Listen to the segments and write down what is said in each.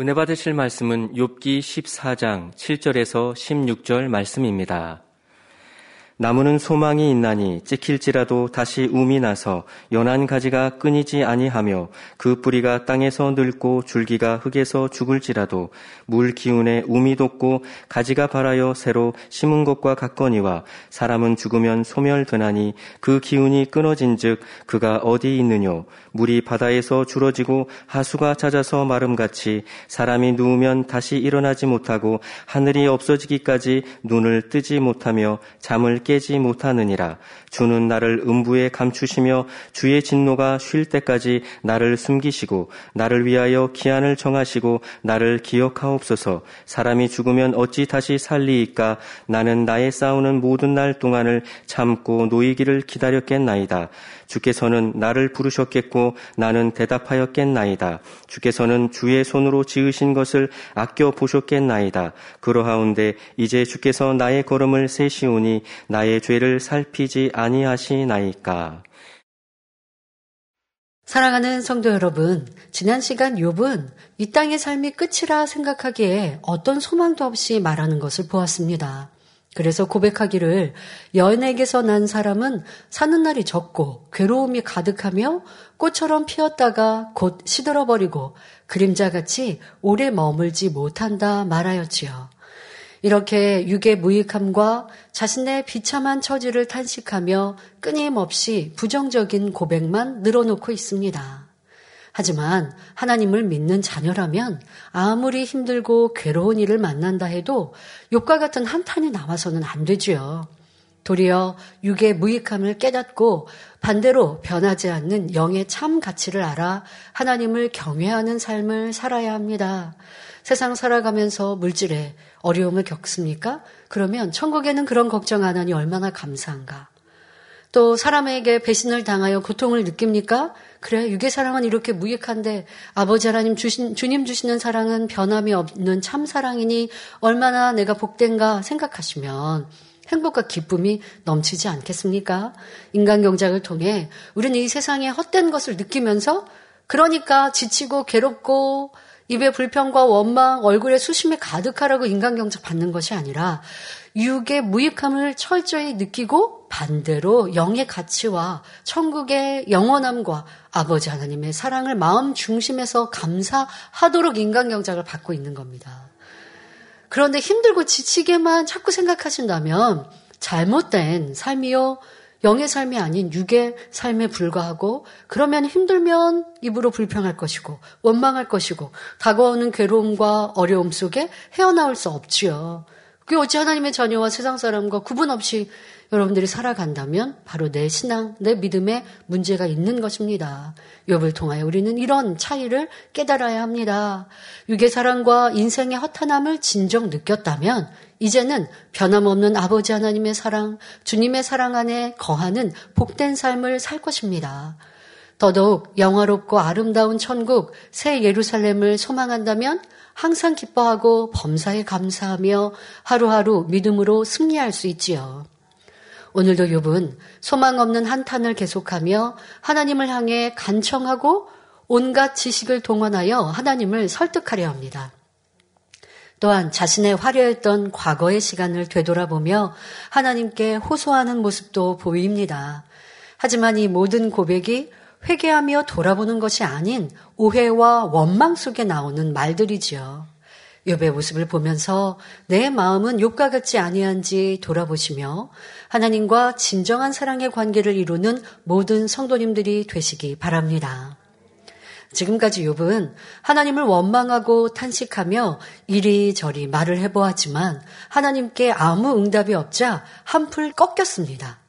은혜 받으실 말씀은 욥기 14장 7절에서 16절 말씀입니다. 나무는 소망이 있나니 찍힐지라도 다시 움이 나서 연한 가지가 끊이지 아니하며 그 뿌리가 땅에서 늙고 줄기가 흙에서 죽을지라도 물 기운에 움이 돋고 가지가 발하여 새로 심은 것과 같거니와 사람은 죽으면 소멸되나니 그 기운이 끊어진즉 그가 어디 있느뇨? 물이 바다에서 줄어지고 하수가 잦아서 마름같이 사람이 누우면 다시 일어나지 못하고 하늘이 없어지기까지 눈을 뜨지 못하며 잠을 깨지 못하느니라. 주는 나를 음부에 감추시며 주의 진노가 쉴 때까지 나를 숨기시고 나를 위하여 기한을 정하시고 나를 기억하옵소서. 사람이 죽으면 어찌 다시 살리이까? 나는 나의 싸우는 모든 날 동안을 참고 노이기를 기다렸겠나이다. 주께서는 나를 부르셨겠고 나는 대답하였겠나이다. 주께서는 주의 손으로 지으신 것을 아껴 보셨겠나이다. 그러하운데 이제 주께서 나의 걸음을 세시오니 나의 죄를 살피지 아니하시나이까. 사랑하는 성도 여러분, 지난 시간 욥은 이 땅의 삶이 끝이라 생각하기에 어떤 소망도 없이 말하는 것을 보았습니다. 그래서 고백하기를 여인에게서 난 사람은 사는 날이 적고 괴로움이 가득하며 꽃처럼 피었다가 곧 시들어버리고 그림자같이 오래 머물지 못한다 말하였지요. 이렇게 육의 무익함과 자신의 비참한 처지를 탄식하며 끊임없이 부정적인 고백만 늘어놓고 있습니다. 하지만 하나님을 믿는 자녀라면 아무리 힘들고 괴로운 일을 만난다 해도 욕과 같은 한탄이 나와서는 안 되지요. 도리어 육의 무익함을 깨닫고 반대로 변하지 않는 영의 참 가치를 알아 하나님을 경외하는 삶을 살아야 합니다. 세상 살아가면서 물질에 어려움을 겪습니까? 그러면 천국에는 그런 걱정 안 하니 얼마나 감사한가. 또 사람에게 배신을 당하여 고통을 느낍니까? 그래, 육의 사랑은 이렇게 무익한데 아버지 하나님 주신, 주님 주시는 사랑은 변함이 없는 참 사랑이니 얼마나 내가 복된가 생각하시면 행복과 기쁨이 넘치지 않겠습니까? 인간 경작을 통해 우리는 이 세상의 헛된 것을 느끼면서 그러니까 지치고 괴롭고 입에 불평과 원망, 얼굴에 수심이 가득하라고 인간 경작 받는 것이 아니라 육의 무익함을 철저히 느끼고 반대로 영의 가치와 천국의 영원함과 아버지 하나님의 사랑을 마음 중심에서 감사하도록 인간 경작을 받고 있는 겁니다. 그런데 힘들고 지치게만 자꾸 생각하신다면 잘못된 삶이요, 영의 삶이 아닌 육의 삶에 불과하고 그러면 힘들면 입으로 불평할 것이고 원망할 것이고 다가오는 괴로움과 어려움 속에 헤어나올 수 없지요. 그게 어찌 하나님의 자녀와 세상 사람과 구분 없이 여러분들이 살아간다면 바로 내 신앙, 내 믿음에 문제가 있는 것입니다. 욥을 통하여 우리는 이런 차이를 깨달아야 합니다. 육의 사랑과 인생의 허탄함을 진정 느꼈다면 이제는 변함없는 아버지 하나님의 사랑, 주님의 사랑 안에 거하는 복된 삶을 살 것입니다. 더더욱 영화롭고 아름다운 천국, 새 예루살렘을 소망한다면 항상 기뻐하고 범사에 감사하며 하루하루 믿음으로 승리할 수 있지요. 오늘도 욥은 소망 없는 한탄을 계속하며 하나님을 향해 간청하고 온갖 지식을 동원하여 하나님을 설득하려 합니다. 또한 자신의 화려했던 과거의 시간을 되돌아보며 하나님께 호소하는 모습도 보입니다. 하지만 이 모든 고백이 회개하며 돌아보는 것이 아닌 오해와 원망 속에 나오는 말들이지요. 욥의 모습을 보면서 내 마음은 욥과 같지 아니한지 돌아보시며 하나님과 진정한 사랑의 관계를 이루는 모든 성도님들이 되시기 바랍니다. 지금까지 욥은 하나님을 원망하고 탄식하며 이리저리 말을 해보았지만 하나님께 아무 응답이 없자 한풀 꺾였습니다.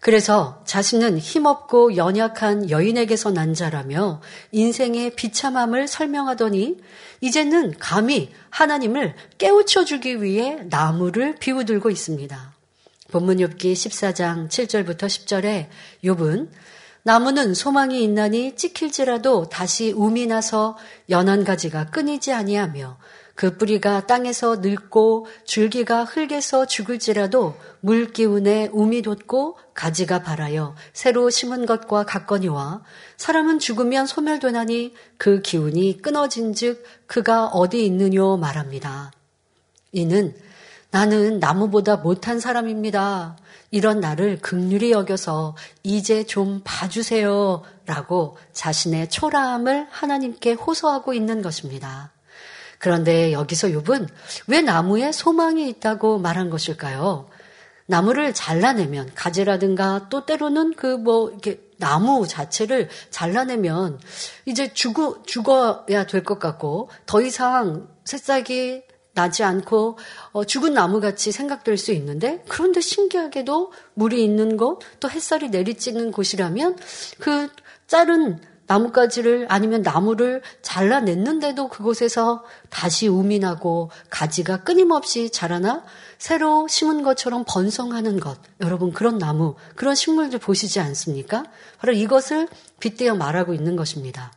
그래서 자신은 힘없고 연약한 여인에게서 난 자라며 인생의 비참함을 설명하더니 이제는 감히 하나님을 깨우쳐 주기 위해 나무를 비우들고 있습니다. 본문 욥기 14장 7절부터 10절에 욥은 나무는 소망이 있나니 찍힐지라도 다시 움이 나서 연한 가지가 끊이지 아니하며 그 뿌리가 땅에서 늙고 줄기가 흙에서 죽을지라도 물 기운에 움이 돋고 가지가 발하여 새로 심은 것과 같거니와 사람은 죽으면 소멸되나니 그 기운이 끊어진즉 그가 어디 있느뇨 말합니다. 이는 나는 나무보다 못한 사람입니다. 이런 나를 극률이 여겨서 이제 좀 봐주세요. 라고 자신의 초라함을 하나님께 호소하고 있는 것입니다. 그런데 여기서 욥은 왜 나무에 소망이 있다고 말한 것일까요? 나무를 잘라내면 가지라든가 또 때로는 그 뭐 이렇게 나무 자체를 잘라내면 이제 죽어 죽어야 될 것 같고 더 이상 새싹이 나지 않고 어, 죽은 나무 같이 생각될 수 있는데 그런데 신기하게도 물이 있는 곳 또 햇살이 내리쬐는 곳이라면 그 자른 나뭇가지를 아니면 나무를 잘라냈는데도 그곳에서 다시 우미 나고 가지가 끊임없이 자라나 새로 심은 것처럼 번성하는 것. 여러분 그런 나무, 그런 식물들 보시지 않습니까? 바로 이것을 빗대어 말하고 있는 것입니다.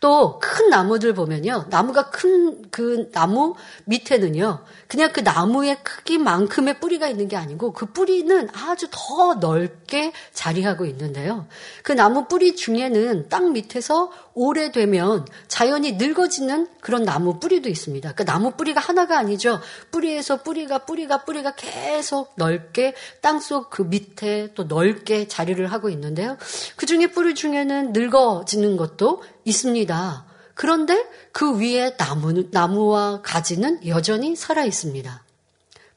또 큰 나무들 보면요. 나무가 큰 그 나무 밑에는요. 그냥 그 나무의 크기만큼의 뿌리가 있는 게 아니고 그 뿌리는 아주 더 넓게 자리하고 있는데요. 그 나무 뿌리 중에는 땅 밑에서 오래되면 자연이 늙어지는 그런 나무 뿌리도 있습니다. 그 나무 뿌리가 하나가 아니죠. 뿌리에서 뿌리가 뿌리가 뿌리가 계속 넓게 땅속 그 밑에 또 넓게 자리를 하고 있는데요. 그 중에 뿌리 중에는 늙어지는 것도 있습니다. 그런데 그 위에 나무, 나무와 가지는 여전히 살아 있습니다.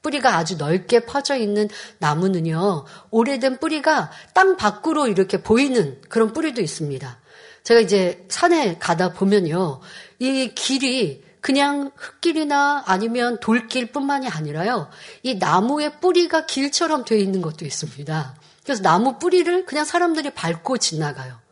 뿌리가 아주 넓게 퍼져 있는 나무는요, 오래된 뿌리가 땅 밖으로 이렇게 보이는 그런 뿌리도 있습니다. 제가 이제 산에 가다 보면요, 이 길이 그냥 흙길이나 아니면 돌길 뿐만이 아니라요, 이 나무의 뿌리가 길처럼 되어 있는 것도 있습니다. 그래서 나무 뿌리를 그냥 사람들이 밟고 지나가요.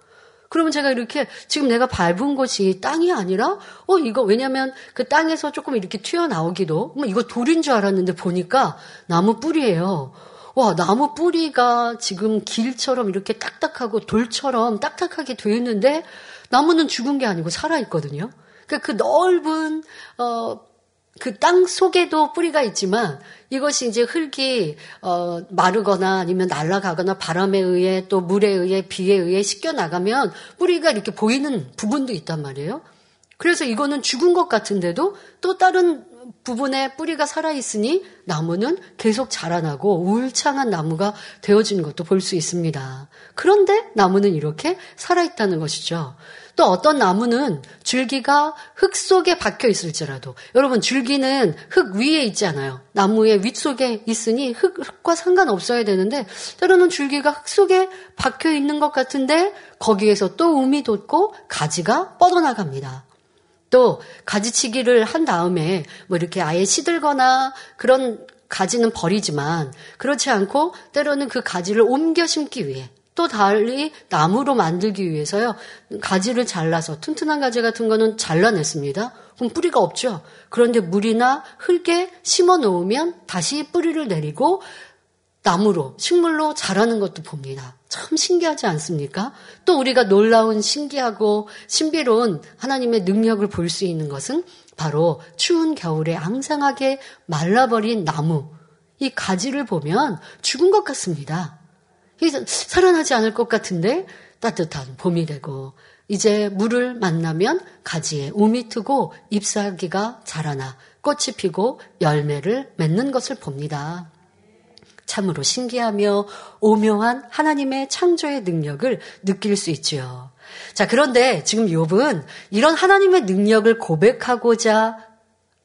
그러면 제가 이렇게 지금 내가 밟은 곳이 땅이 아니라 어 이거 왜냐면 그 땅에서 조금 이렇게 튀어나오기도 뭐 이거 돌인 줄 알았는데 보니까 나무 뿌리예요. 와 나무 뿌리가 지금 길처럼 이렇게 딱딱하고 돌처럼 딱딱하게 되어 있는데 나무는 죽은 게 아니고 살아 있거든요. 그러니까 그 넓은 어 그 땅 속에도 뿌리가 있지만 이것이 이제 흙이 어, 마르거나 아니면 날아가거나 바람에 의해 또 물에 의해 비에 의해 씻겨 나가면 뿌리가 이렇게 보이는 부분도 있단 말이에요. 그래서 이거는 죽은 것 같은데도 또 다른 부분에 뿌리가 살아있으니 나무는 계속 자라나고 울창한 나무가 되어지는 것도 볼 수 있습니다. 그런데 나무는 이렇게 살아있다는 것이죠. 또 어떤 나무는 줄기가 흙 속에 박혀 있을지라도 여러분 줄기는 흙 위에 있잖아요. 나무의 윗 속에 있으니 흙, 흙과 상관없어야 되는데 때로는 줄기가 흙 속에 박혀 있는 것 같은데 거기에서 또 um이 돋고 가지가 뻗어나갑니다. 또 가지치기를 한 다음에 뭐 이렇게 아예 시들거나 그런 가지는 버리지만 그렇지 않고 때로는 그 가지를 옮겨 심기 위해 또 달리 나무로 만들기 위해서요. 가지를 잘라서 튼튼한 가지 같은 거는 잘라냈습니다. 그럼 뿌리가 없죠. 그런데 물이나 흙에 심어 놓으면 다시 뿌리를 내리고 나무로 식물로 자라는 것도 봅니다. 참 신기하지 않습니까? 또 우리가 놀라운 신기하고 신비로운 하나님의 능력을 볼 수 있는 것은 바로 추운 겨울에 앙상하게 말라버린 나무 이 가지를 보면 죽은 것 같습니다. 살아나지 않을 것 같은데 따뜻한 봄이 되고 이제 물을 만나면 가지에 우미 트고 잎사귀가 자라나 꽃이 피고 열매를 맺는 것을 봅니다. 참으로 신기하며 오묘한 하나님의 창조의 능력을 느낄 수 있지요. 자, 그런데 지금 욥은 이런 하나님의 능력을 고백하고자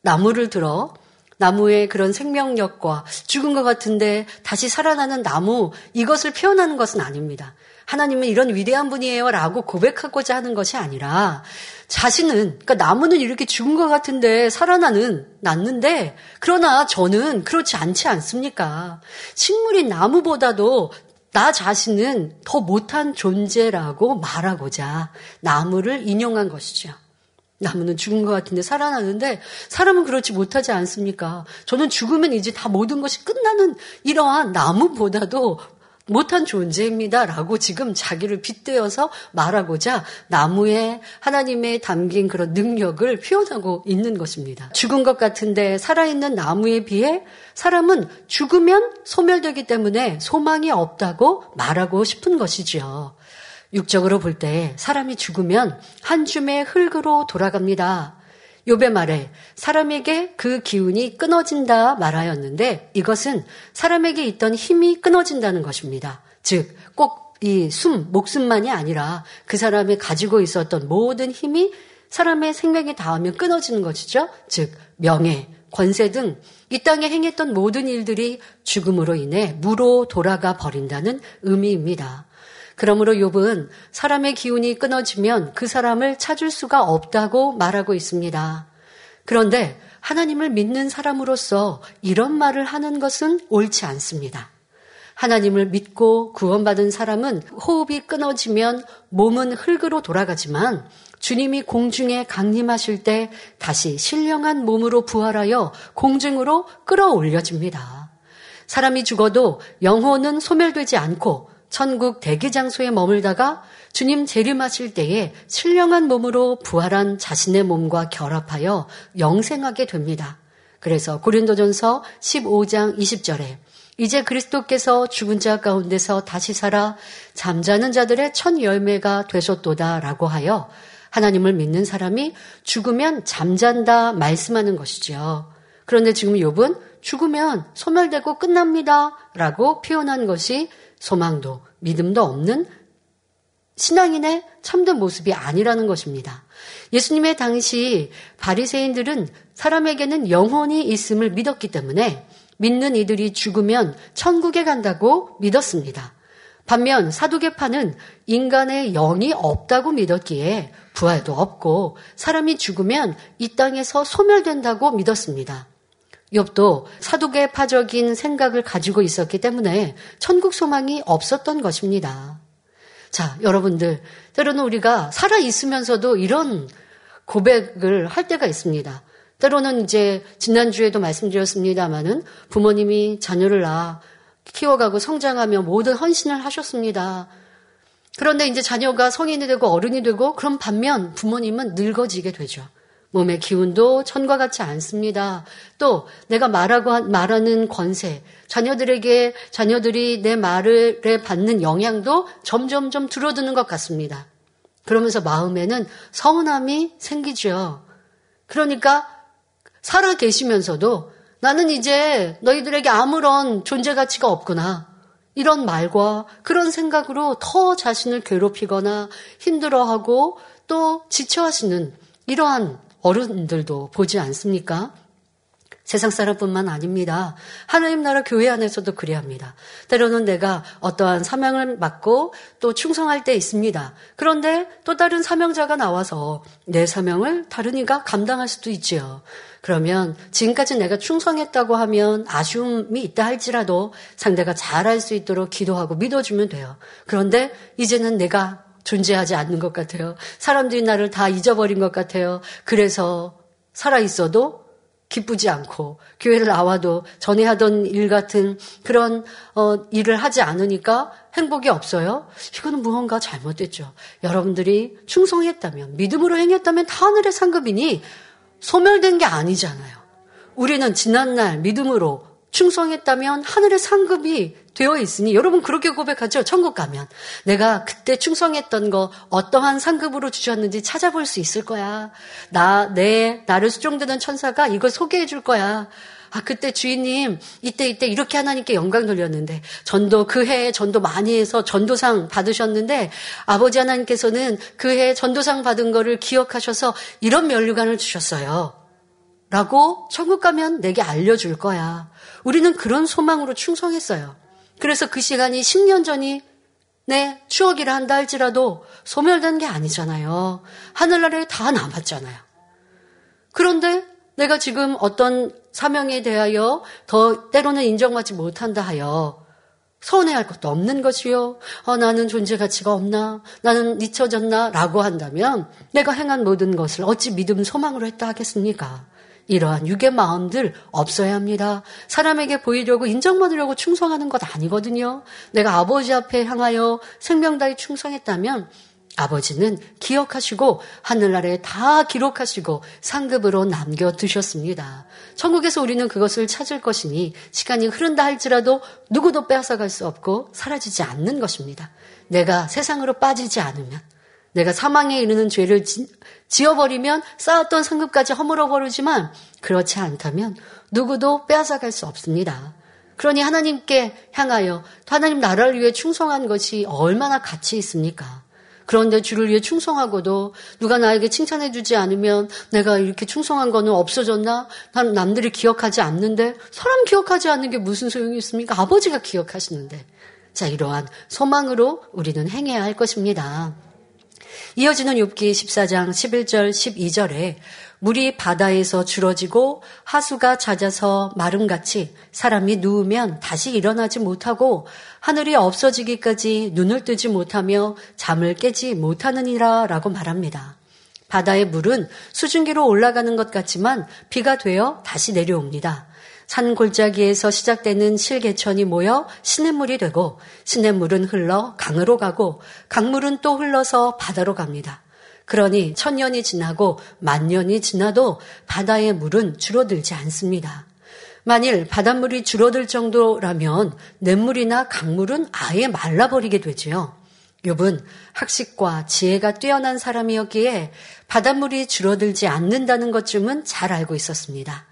나무를 들어 나무의 그런 생명력과 죽은 것 같은데 다시 살아나는 나무 이것을 표현하는 것은 아닙니다. 하나님은 이런 위대한 분이에요 라고 고백하고자 하는 것이 아니라 자신은 그러니까 나무는 이렇게 죽은 것 같은데 살아나는 났는데 그러나 저는 그렇지 않지 않습니까? 식물인 나무보다도 나 자신은 더 못한 존재라고 말하고자 나무를 인용한 것이죠. 나무는 죽은 것 같은데 살아나는데 사람은 그렇지 못하지 않습니까? 저는 죽으면 이제 다 모든 것이 끝나는 이러한 나무보다도 못한 존재입니다. 라고 지금 자기를 빗대어서 말하고자 나무에 하나님의 담긴 그런 능력을 표현하고 있는 것입니다. 죽은 것 같은데 살아있는 나무에 비해 사람은 죽으면 소멸되기 때문에 소망이 없다고 말하고 싶은 것이지요. 육적으로 볼 때 사람이 죽으면 한 줌의 흙으로 돌아갑니다. 요배 말에 사람에게 그 기운이 끊어진다 말하였는데 이것은 사람에게 있던 힘이 끊어진다는 것입니다. 즉, 꼭 이 숨, 목숨만이 아니라 그 사람이 가지고 있었던 모든 힘이 사람의 생명에 닿으면 끊어지는 것이죠. 즉, 명예, 권세 등 이 땅에 행했던 모든 일들이 죽음으로 인해 무로 돌아가 버린다는 의미입니다. 그러므로 욥은 사람의 기운이 끊어지면 그 사람을 찾을 수가 없다고 말하고 있습니다. 그런데 하나님을 믿는 사람으로서 이런 말을 하는 것은 옳지 않습니다. 하나님을 믿고 구원받은 사람은 호흡이 끊어지면 몸은 흙으로 돌아가지만 주님이 공중에 강림하실 때 다시 신령한 몸으로 부활하여 공중으로 끌어올려집니다. 사람이 죽어도 영혼은 소멸되지 않고 천국 대기 장소에 머물다가 주님 재림하실 때에 신령한 몸으로 부활한 자신의 몸과 결합하여 영생하게 됩니다. 그래서 고린도전서 15장 20절에 이제 그리스도께서 죽은 자 가운데서 다시 살아 잠자는 자들의 첫 열매가 되셨도다라고 하여 하나님을 믿는 사람이 죽으면 잠잔다 말씀하는 것이죠. 그런데 지금 욥은 죽으면 소멸되고 끝납니다라고 표현한 것이 소망도 믿음도 없는 신앙인의 참된 모습이 아니라는 것입니다. 예수님의 당시 바리새인들은 사람에게는 영혼이 있음을 믿었기 때문에 믿는 이들이 죽으면 천국에 간다고 믿었습니다. 반면 사두개파는 인간의 영이 없다고 믿었기에 부활도 없고 사람이 죽으면 이 땅에서 소멸된다고 믿었습니다. 욥도 사두개파적인 생각을 가지고 있었기 때문에 천국 소망이 없었던 것입니다. 자, 여러분들, 때로는 우리가 살아 있으면서도 이런 고백을 할 때가 있습니다. 때로는 이제 지난주에도 말씀드렸습니다마는 부모님이 자녀를 낳아 키워가고 성장하며 모든 헌신을 하셨습니다. 그런데 이제 자녀가 성인이 되고 어른이 되고 그럼 반면 부모님은 늙어지게 되죠. 몸의 기운도 천과 같지 않습니다. 또 내가 말하고 말하는 권세, 자녀들에게 자녀들이 내 말을 받는 영향도 점점점 줄어드는 것 같습니다. 그러면서 마음에는 서운함이 생기죠. 그러니까 살아 계시면서도 나는 이제 너희들에게 아무런 존재 가치가 없구나. 이런 말과 그런 생각으로 더 자신을 괴롭히거나 힘들어하고 또 지쳐하시는 이러한 어른들도 보지 않습니까? 세상 사람뿐만 아닙니다. 하나님 나라 교회 안에서도 그래야 합니다. 때로는 내가 어떠한 사명을 맡고 또 충성할 때 있습니다. 그런데 또 다른 사명자가 나와서 내 사명을 다른 이가 감당할 수도 있지요. 그러면 지금까지 내가 충성했다고 하면 아쉬움이 있다 할지라도 상대가 잘할 수 있도록 기도하고 믿어주면 돼요. 그런데 이제는 내가 존재하지 않는 것 같아요. 사람들이 나를 다 잊어버린 것 같아요. 그래서 살아 있어도 기쁘지 않고 교회를 나와도 전에 하던 일 같은 그런 어, 일을 하지 않으니까 행복이 없어요. 이거는 무언가 잘못됐죠. 여러분들이 충성했다면 믿음으로 행했다면 다 하늘의 상급이니 소멸된 게 아니잖아요. 우리는 지난날 믿음으로 충성했다면 하늘의 상급이 되어 있으니 여러분 그렇게 고백하죠. 천국 가면 내가 그때 충성했던 거 어떠한 상급으로 주셨는지 찾아볼 수 있을 거야. 나 내 나를 수종되는 천사가 이걸 소개해 줄 거야. 아, 그때 주인님, 이때, 이때 이렇게 하나님께 영광 돌렸는데, 전도, 그 해에 전도 많이 해서 전도상 받으셨는데, 아버지 하나님께서는 그 해에 전도상 받은 거를 기억하셔서 이런 면류관을 주셨어요. 라고 천국 가면 내게 알려줄 거야. 우리는 그런 소망으로 충성했어요. 그래서 그 시간이 10년 전이 내 추억이라 한다 할지라도 소멸된 게 아니잖아요. 하늘나라에 다 남았잖아요. 그런데 내가 지금 어떤 사명에 대하여 더 때로는 인정받지 못한다 하여 서운해할 것도 없는 것이요. 어, 나는 존재 가치가 없나? 나는 잊혀졌나? 라고 한다면 내가 행한 모든 것을 어찌 믿음 소망으로 했다 하겠습니까? 이러한 육의 마음들 없어야 합니다. 사람에게 보이려고 인정받으려고 충성하는 것 아니거든요. 내가 아버지 앞에 향하여 생명다에 충성했다면 아버지는 기억하시고 하늘나라에 다 기록하시고 상급으로 남겨 두셨습니다. 천국에서 우리는 그것을 찾을 것이니 시간이 흐른다 할지라도 누구도 빼앗아갈 수 없고 사라지지 않는 것입니다. 내가 세상으로 빠지지 않으면 내가 사망에 이르는 죄를 지어버리면 쌓았던 상급까지 허물어버리지만 그렇지 않다면 누구도 빼앗아갈 수 없습니다. 그러니 하나님께 향하여 하나님 나라를 위해 충성한 것이 얼마나 가치 있습니까? 그런데 주를 위해 충성하고도 누가 나에게 칭찬해 주지 않으면 내가 이렇게 충성한 거는 없어졌나? 난 남들이 기억하지 않는데 사람 기억하지 않는 게 무슨 소용이 있습니까? 아버지가 기억하시는데. 자, 이러한 소망으로 우리는 행해야 할 것입니다. 이어지는 욥기 14장 11절 12절에 물이 바다에서 줄어지고 하수가 잦아서 마름같이 사람이 누우면 다시 일어나지 못하고 하늘이 없어지기까지 눈을 뜨지 못하며 잠을 깨지 못하느니라 라고 말합니다. 바다의 물은 수증기로 올라가는 것 같지만 비가 되어 다시 내려옵니다. 산 골짜기에서 시작되는 실개천이 모여 시냇물이 되고 시냇물은 흘러 강으로 가고 강물은 또 흘러서 바다로 갑니다. 그러니 천년이 지나고 만년이 지나도 바다의 물은 줄어들지 않습니다. 만일 바닷물이 줄어들 정도라면 냇물이나 강물은 아예 말라버리게 되지요. 욥은 학식과 지혜가 뛰어난 사람이었기에 바닷물이 줄어들지 않는다는 것쯤은 잘 알고 있었습니다.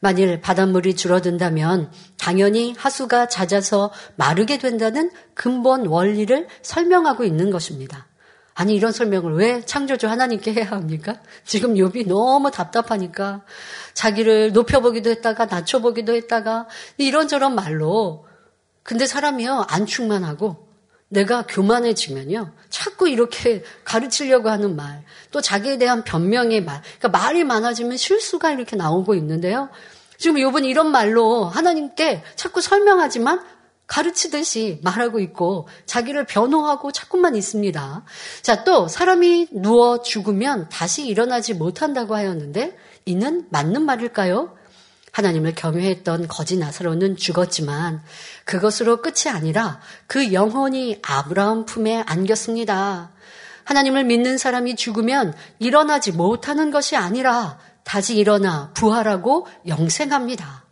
만일 바닷물이 줄어든다면 당연히 하수가 잦아서 마르게 된다는 근본 원리를 설명하고 있는 것입니다. 아니 이런 설명을 왜 창조주 하나님께 해야 합니까? 지금 욥이 너무 답답하니까 자기를 높여보기도 했다가 낮춰보기도 했다가 이런저런 말로 근데 사람이요 안 충만하고 내가 교만해지면요 자꾸 이렇게 가르치려고 하는 말, 또 자기에 대한 변명의 말, 그러니까 말이 많아지면 실수가 이렇게 나오고 있는데요. 지금 요번 이런 말로 하나님께 자꾸 설명하지만 가르치듯이 말하고 있고 자기를 변호하고 자꾸만 있습니다. 자, 또 사람이 누워 죽으면 다시 일어나지 못한다고 하였는데 이는 맞는 말일까요? 하나님을 경외했던 거지 나사로는 죽었지만 그것으로 끝이 아니라 그 영혼이 아브라함 품에 안겼습니다. 하나님을 믿는 사람이 죽으면 일어나지 못하는 것이 아니라 다시 일어나 부활하고 영생합니다.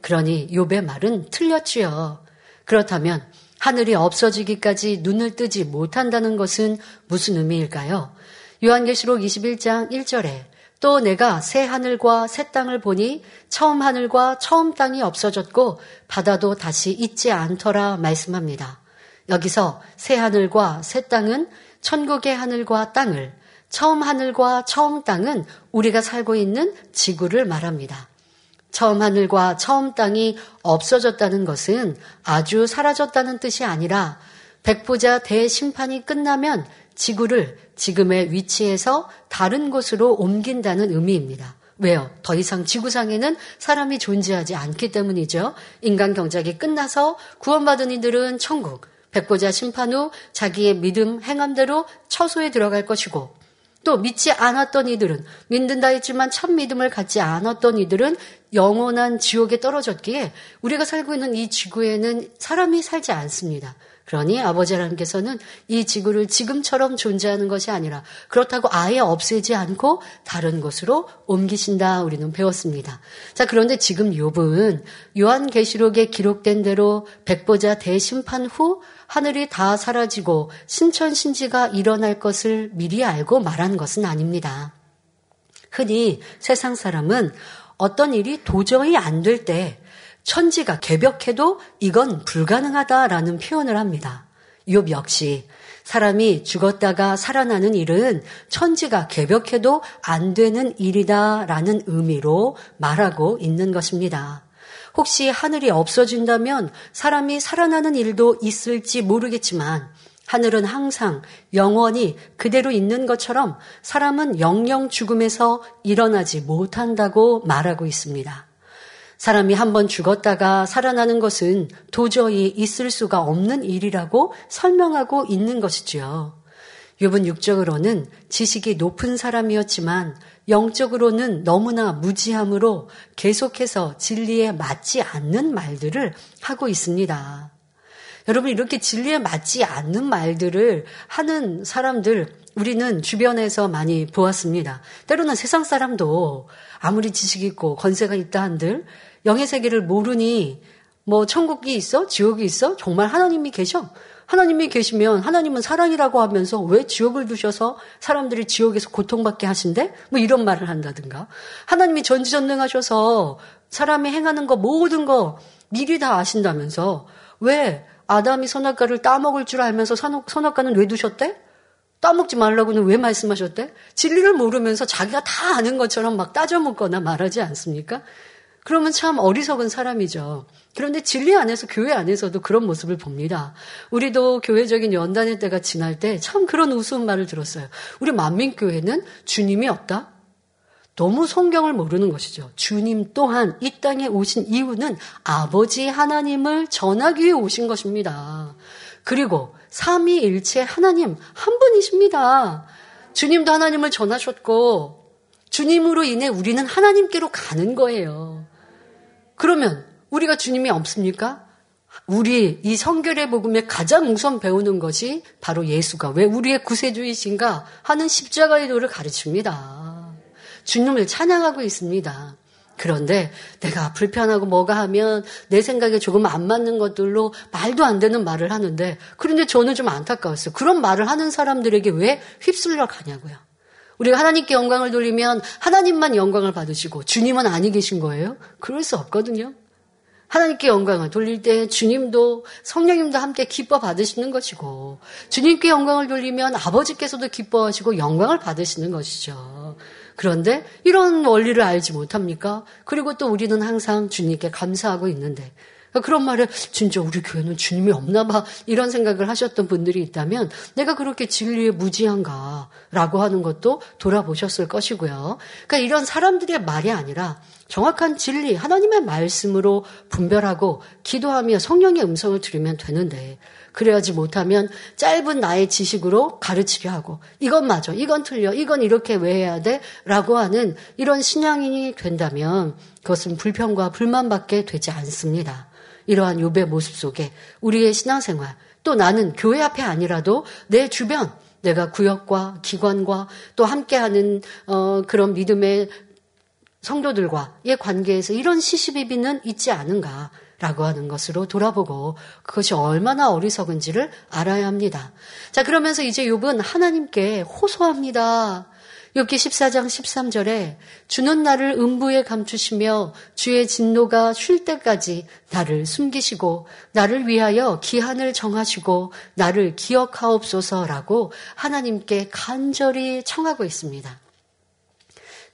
그러니 욥의 말은 틀렸지요. 그렇다면 하늘이 없어지기까지 눈을 뜨지 못한다는 것은 무슨 의미일까요? 요한계시록 21장 1절에 또 내가 새 하늘과 새 땅을 보니 처음 하늘과 처음 땅이 없어졌고 바다도 다시 있지 않더라 말씀합니다. 여기서 새 하늘과 새 땅은 천국의 하늘과 땅을 처음 하늘과 처음 땅은 우리가 살고 있는 지구를 말합니다. 처음 하늘과 처음 땅이 없어졌다는 것은 아주 사라졌다는 뜻이 아니라 백보자 대심판이 끝나면 지구를 지금의 위치에서 다른 곳으로 옮긴다는 의미입니다. 왜요? 더 이상 지구상에는 사람이 존재하지 않기 때문이죠. 인간 경작이 끝나서 구원받은 이들은 천국, 백보자 심판 후 자기의 믿음 행함대로 처소에 들어갈 것이고 또 믿지 않았던 이들은 믿는다 했지만 참 믿음을 갖지 않았던 이들은 영원한 지옥에 떨어졌기에 우리가 살고 있는 이 지구에는 사람이 살지 않습니다. 그러니 아버지 하나님께서는 이 지구를 지금처럼 존재하는 것이 아니라 그렇다고 아예 없애지 않고 다른 곳으로 옮기신다 우리는 배웠습니다. 자 그런데 지금 욥은 요한계시록에 기록된 대로 백보자 대심판 후 하늘이 다 사라지고 신천신지가 일어날 것을 미리 알고 말한 것은 아닙니다. 흔히 세상 사람은 어떤 일이 도저히 안 될 때 천지가 개벽해도 이건 불가능하다라는 표현을 합니다. 욥 역시 사람이 죽었다가 살아나는 일은 천지가 개벽해도 안 되는 일이다라는 의미로 말하고 있는 것입니다. 혹시 하늘이 없어진다면 사람이 살아나는 일도 있을지 모르겠지만 하늘은 항상 영원히 그대로 있는 것처럼 사람은 영영 죽음에서 일어나지 못한다고 말하고 있습니다. 사람이 한번 죽었다가 살아나는 것은 도저히 있을 수가 없는 일이라고 설명하고 있는 것이지요. 욥은 육적으로는 지식이 높은 사람이었지만 영적으로는 너무나 무지함으로 계속해서 진리에 맞지 않는 말들을 하고 있습니다. 여러분 이렇게 진리에 맞지 않는 말들을 하는 사람들 우리는 주변에서 많이 보았습니다. 때로는 세상 사람도 아무리 지식이 있고 건세가 있다 한들 영의 세계를 모르니 뭐 천국이 있어? 지옥이 있어? 정말 하나님이 계셔? 하나님이 계시면 하나님은 사랑이라고 하면서 왜 지옥을 두셔서 사람들이 지옥에서 고통받게 하신대? 뭐 이런 말을 한다든가. 하나님이 전지전능하셔서 사람이 행하는 거 모든 거 미리 다 아신다면서 왜 아담이 선악과를 따먹을 줄 알면서 선악과는 왜 두셨대? 따먹지 말라고는 왜 말씀하셨대? 진리를 모르면서 자기가 다 아는 것처럼 막 따져먹거나 말하지 않습니까? 그러면 참 어리석은 사람이죠. 그런데 진리 안에서 교회 안에서도 그런 모습을 봅니다. 우리도 교회적인 연단의 때가 지날 때 참 그런 우스운 말을 들었어요. 우리 만민교회는 주님이 없다? 너무 성경을 모르는 것이죠. 주님 또한 이 땅에 오신 이유는 아버지 하나님을 전하기 위해 오신 것입니다. 그리고 삼위일체 하나님 한 분이십니다. 주님도 하나님을 전하셨고 주님으로 인해 우리는 하나님께로 가는 거예요. 그러면 우리가 주님이 없습니까? 우리 이 성결의 복음에 가장 우선 배우는 것이 바로 예수가 왜 우리의 구세주이신가 하는 십자가의 도를 가르칩니다. 주님을 찬양하고 있습니다. 그런데 내가 불편하고 뭐가 하면 내 생각에 조금 안 맞는 것들로 말도 안 되는 말을 하는데 그런데 저는 좀 안타까웠어요. 그런 말을 하는 사람들에게 왜 휩쓸려 가냐고요. 우리가 하나님께 영광을 돌리면 하나님만 영광을 받으시고 주님은 아니 계신 거예요? 그럴 수 없거든요. 하나님께 영광을 돌릴 때 주님도 성령님도 함께 기뻐 받으시는 것이고 주님께 영광을 돌리면 아버지께서도 기뻐하시고 영광을 받으시는 것이죠. 그런데 이런 원리를 알지 못합니까? 그리고 또 우리는 항상 주님께 감사하고 있는데 그러니까 그런 말을 진짜 우리 교회는 주님이 없나 봐 이런 생각을 하셨던 분들이 있다면 내가 그렇게 진리에 무지한가라고 하는 것도 돌아보셨을 것이고요. 그러니까 이런 사람들의 말이 아니라 정확한 진리 하나님의 말씀으로 분별하고 기도하며 성령의 음성을 들으면 되는데 그래야지 못하면 짧은 나의 지식으로 가르치려 하고 이건 맞아 이건 틀려 이건 이렇게 왜 해야 돼? 라고 하는 이런 신앙인이 된다면 그것은 불평과 불만밖에 되지 않습니다. 이러한 요배 모습 속에 우리의 신앙생활 또 나는 교회 앞에 아니라도 내 주변 내가 구역과 기관과 또 함께하는 어, 그런 믿음의 성도들과의 관계에서 이런 시시비비는 있지 않은가 라고 하는 것으로 돌아보고 그것이 얼마나 어리석은지를 알아야 합니다. 자 그러면서 이제 욥은 하나님께 호소합니다. 욥기 14장 13절에 주는 나를 음부에 감추시며 주의 진노가 쉴 때까지 나를 숨기시고 나를 위하여 기한을 정하시고 나를 기억하옵소서라고 하나님께 간절히 청하고 있습니다.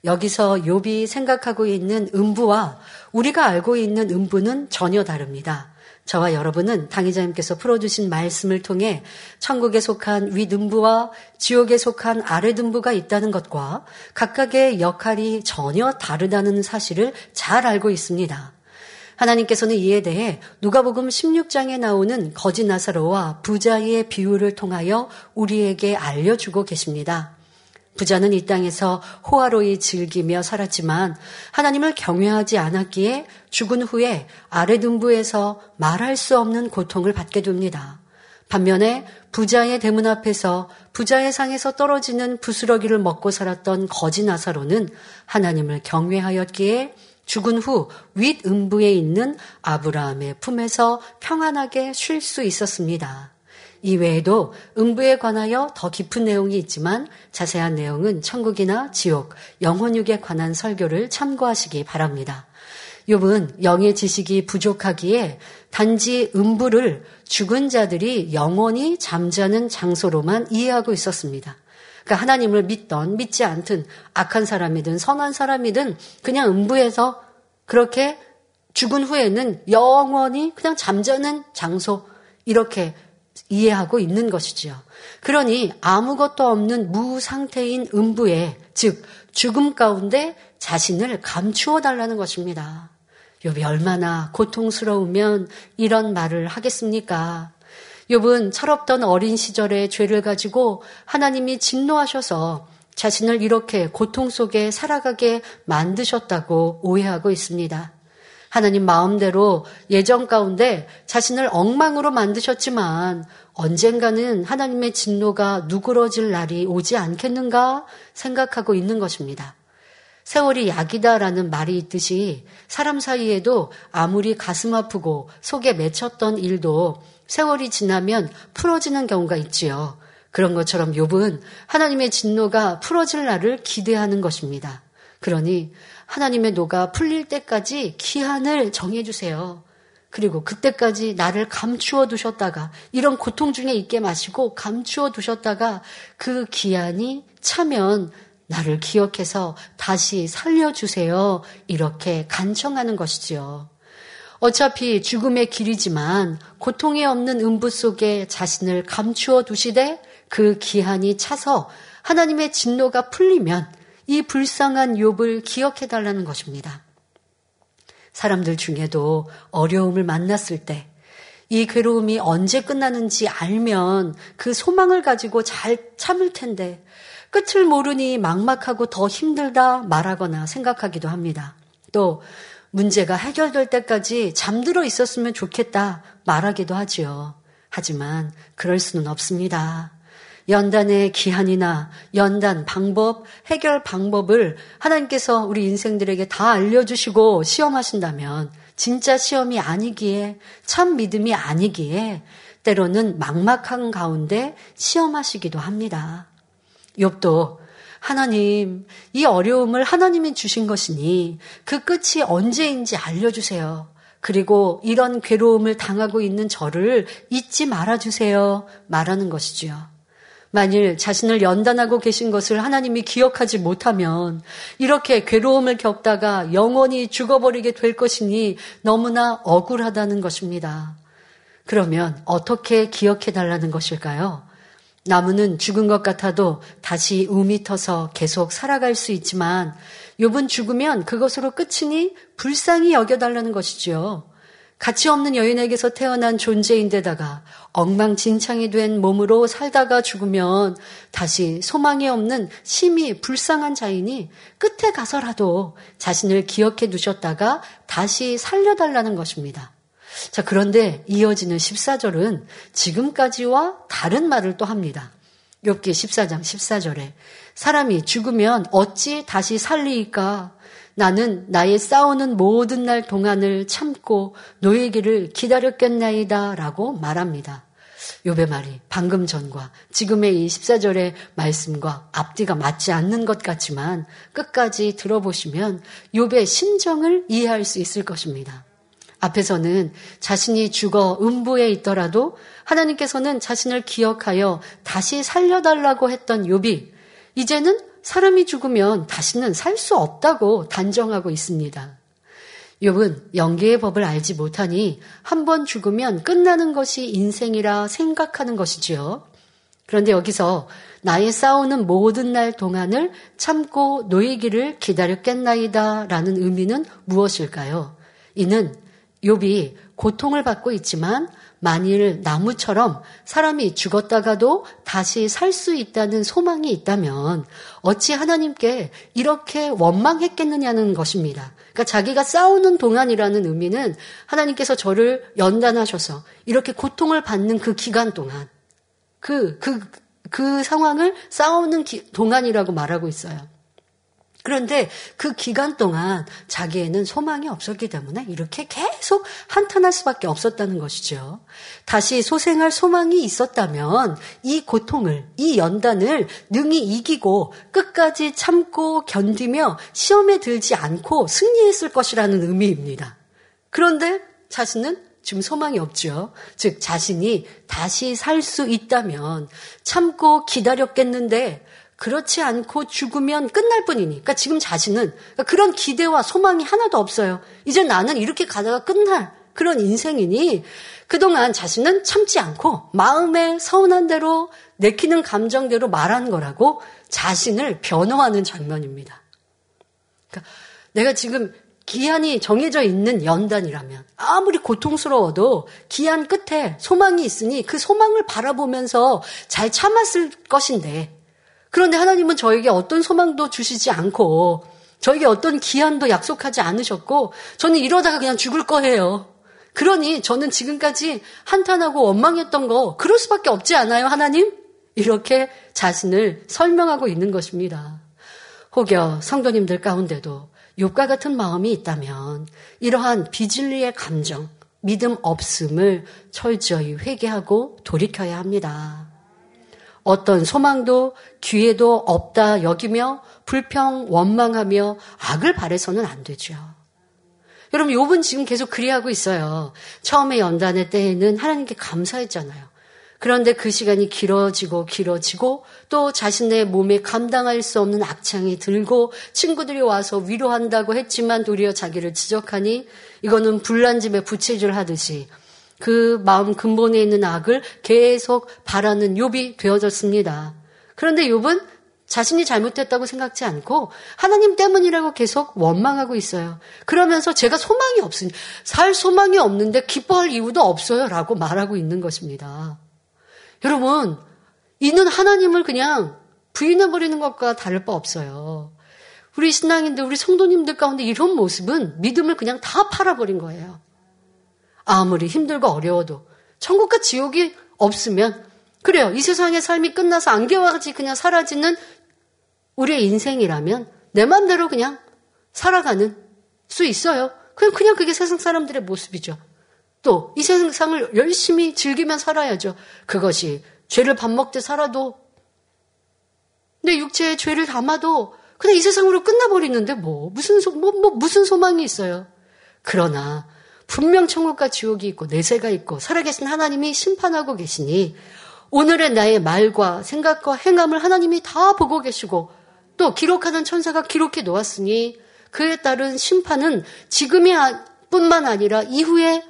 여기서 욥이 생각하고 있는 음부와 우리가 알고 있는 음부는 전혀 다릅니다. 저와 여러분은 당의자님께서 풀어주신 말씀을 통해 천국에 속한 윗음부와 지옥에 속한 아래등부가 있다는 것과 각각의 역할이 전혀 다르다는 사실을 잘 알고 있습니다. 하나님께서는 이에 대해 누가복음 16장에 나오는 거짓 나사로와 부자의 비유를 통하여 우리에게 알려주고 계십니다. 부자는 이 땅에서 호화로이 즐기며 살았지만 하나님을 경외하지 않았기에 죽은 후에 아래 등부에서 말할 수 없는 고통을 받게 됩니다. 반면에 부자의 대문 앞에서 부자의 상에서 떨어지는 부스러기를 먹고 살았던 거지 나사로는 하나님을 경외하였기에 죽은 후 윗음부에 있는 아브라함의 품에서 평안하게 쉴 수 있었습니다. 이외에도 음부에 관하여 더 깊은 내용이 있지만 자세한 내용은 천국이나 지옥, 영혼육에 관한 설교를 참고하시기 바랍니다. 욥은 영의 지식이 부족하기에 단지 음부를 죽은 자들이 영원히 잠자는 장소로만 이해하고 있었습니다. 그러니까 하나님을 믿던 믿지 않든 악한 사람이든 선한 사람이든 그냥 음부에서 그렇게 죽은 후에는 영원히 그냥 잠자는 장소 이렇게 이해하고 있는 것이지요. 그러니 아무것도 없는 무상태인 음부에, 즉, 죽음 가운데 자신을 감추어 달라는 것입니다. 욥이 얼마나 고통스러우면 이런 말을 하겠습니까? 욥은 철없던 어린 시절의 죄를 가지고 하나님이 진노하셔서 자신을 이렇게 고통 속에 살아가게 만드셨다고 오해하고 있습니다. 하나님 마음대로 예정 가운데 자신을 엉망으로 만드셨지만 언젠가는 하나님의 진노가 누그러질 날이 오지 않겠는가 생각하고 있는 것입니다. 세월이 약이다라는 말이 있듯이 사람 사이에도 아무리 가슴 아프고 속에 맺혔던 일도 세월이 지나면 풀어지는 경우가 있지요. 그런 것처럼 욥은 하나님의 진노가 풀어질 날을 기대하는 것입니다. 그러니 하나님의 노가 풀릴 때까지 기한을 정해주세요. 그리고 그때까지 나를 감추어 두셨다가 이런 고통 중에 있게 마시고 감추어 두셨다가 그 기한이 차면 나를 기억해서 다시 살려주세요. 이렇게 간청하는 것이지요. 어차피 죽음의 길이지만 고통이 없는 음부 속에 자신을 감추어 두시되 그 기한이 차서 하나님의 진노가 풀리면 이 불쌍한 욥을 기억해 달라는 것입니다. 사람들 중에도 어려움을 만났을 때 이 괴로움이 언제 끝나는지 알면 그 소망을 가지고 잘 참을 텐데 끝을 모르니 막막하고 더 힘들다 말하거나 생각하기도 합니다. 또 문제가 해결될 때까지 잠들어 있었으면 좋겠다 말하기도 하지요. 하지만 그럴 수는 없습니다. 연단의 기한이나 연단 방법, 해결 방법을 하나님께서 우리 인생들에게 다 알려주시고 시험하신다면 진짜 시험이 아니기에 참 믿음이 아니기에 때로는 막막한 가운데 시험하시기도 합니다. 욥도 하나님, 이 어려움을 하나님이 주신 것이니 그 끝이 언제인지 알려주세요. 그리고 이런 괴로움을 당하고 있는 저를 잊지 말아주세요. 말하는 것이지요. 만일 자신을 연단하고 계신 것을 하나님이 기억하지 못하면 이렇게 괴로움을 겪다가 영원히 죽어버리게 될 것이니 너무나 억울하다는 것입니다. 그러면 어떻게 기억해 달라는 것일까요? 나무는 죽은 것 같아도 다시 우미 터서 계속 살아갈 수 있지만 욥은 죽으면 그것으로 끝이니 불쌍히 여겨달라는 것이지요. 가치 없는 여인에게서 태어난 존재인데다가 엉망진창이 된 몸으로 살다가 죽으면 다시 소망이 없는 심히 불쌍한 자이니 끝에 가서라도 자신을 기억해 두셨다가 다시 살려달라는 것입니다. 자, 그런데 이어지는 14절은 지금까지와 다른 말을 또 합니다. 욥기 14장 14절에 사람이 죽으면 어찌 다시 살리이까 나는 나의 싸우는 모든 날 동안을 참고 노예기를 기다렸겠나이다 라고 말합니다. 욥의 말이 방금 전과 지금의 이 14절의 말씀과 앞뒤가 맞지 않는 것 같지만 끝까지 들어보시면 욥의 심정을 이해할 수 있을 것입니다. 앞에서는 자신이 죽어 음부에 있더라도 하나님께서는 자신을 기억하여 다시 살려달라고 했던 욥이 이제는 사람이 죽으면 다시는 살 수 없다고 단정하고 있습니다. 욥은 영계의 법을 알지 못하니 한 번 죽으면 끝나는 것이 인생이라 생각하는 것이지요. 그런데 여기서 나의 싸우는 모든 날 동안을 참고 노이기를 기다렸겠나이다 라는 의미는 무엇일까요? 이는 욥이 고통을 받고 있지만 만일 나무처럼 사람이 죽었다가도 다시 살 수 있다는 소망이 있다면 어찌 하나님께 이렇게 원망했겠느냐는 것입니다. 그러니까 자기가 싸우는 동안이라는 의미는 하나님께서 저를 연단하셔서 이렇게 고통을 받는 그 기간 동안 그, 그, 그 상황을 싸우는 기, 동안이라고 말하고 있어요. 그런데 그 기간 동안 자기에는 소망이 없었기 때문에 이렇게 계속 한탄할 수밖에 없었다는 것이죠. 다시 소생할 소망이 있었다면 이 고통을, 이 연단을 능히 이기고 끝까지 참고 견디며 시험에 들지 않고 승리했을 것이라는 의미입니다. 그런데 자신은 지금 소망이 없죠. 즉, 자신이 다시 살 수 있다면 참고 기다렸겠는데 그렇지 않고 죽으면 끝날 뿐이니. 그러니까 지금 자신은 그러니까 그런 기대와 소망이 하나도 없어요. 이제 나는 이렇게 가다가 끝날 그런 인생이니 그동안 자신은 참지 않고 마음에 서운한 대로 내키는 감정대로 말한 거라고 자신을 변호하는 장면입니다. 그러니까 내가 지금 기한이 정해져 있는 연단이라면 아무리 고통스러워도 기한 끝에 소망이 있으니 그 소망을 바라보면서 잘 참았을 것인데 그런데 하나님은 저에게 어떤 소망도 주시지 않고 저에게 어떤 기한도 약속하지 않으셨고 저는 이러다가 그냥 죽을 거예요. 그러니 저는 지금까지 한탄하고 원망했던 거 그럴 수밖에 없지 않아요, 하나님? 이렇게 자신을 설명하고 있는 것입니다. 혹여 성도님들 가운데도 욕과 같은 마음이 있다면 이러한 비진리의 감정, 믿음 없음을 철저히 회개하고 돌이켜야 합니다. 어떤 소망도 기회도 없다 여기며 불평 원망하며 악을 바래서는 안 되죠. 여러분 욥은 지금 계속 그리하고 있어요. 처음에 연단의 때에는 하나님께 감사했잖아요. 그런데 그 시간이 길어지고 길어지고 또 자신의 몸에 감당할 수 없는 악창이 들고 친구들이 와서 위로한다고 했지만 도리어 자기를 지적하니 이거는 불난 집에 부채질 하듯이 그 마음 근본에 있는 악을 계속 바라는 욥이 되어졌습니다. 그런데 욥은 자신이 잘못했다고 생각지 않고 하나님 때문이라고 계속 원망하고 있어요. 그러면서 제가 소망이 없으니 살 소망이 없는데 기뻐할 이유도 없어요라고 말하고 있는 것입니다. 여러분, 이는 하나님을 그냥 부인해 버리는 것과 다를 바 없어요. 우리 신앙인들, 우리 성도님들 가운데 이런 모습은 믿음을 그냥 다 팔아버린 거예요. 아무리 힘들고 어려워도 천국과 지옥이 없으면 그래요. 이 세상의 삶이 끝나서 안개와 같이 그냥 사라지는 우리의 인생이라면 내 맘대로 그냥 살아가는 수 있어요. 그냥 그냥 그게 세상 사람들의 모습이죠. 또 이 세상을 열심히 즐기며 살아야죠. 그것이 죄를 밥 먹듯 살아도 내 육체에 죄를 담아도 그냥 이 세상으로 끝나버리는데 뭐 무슨 소, 뭐, 뭐 무슨 소망이 있어요. 그러나 분명 천국과 지옥이 있고 내세가 있고 살아계신 하나님이 심판하고 계시니 오늘의 나의 말과 생각과 행함을 하나님이 다 보고 계시고 또 기록하는 천사가 기록해 놓았으니 그에 따른 심판은 지금이 뿐만 아니라 이후에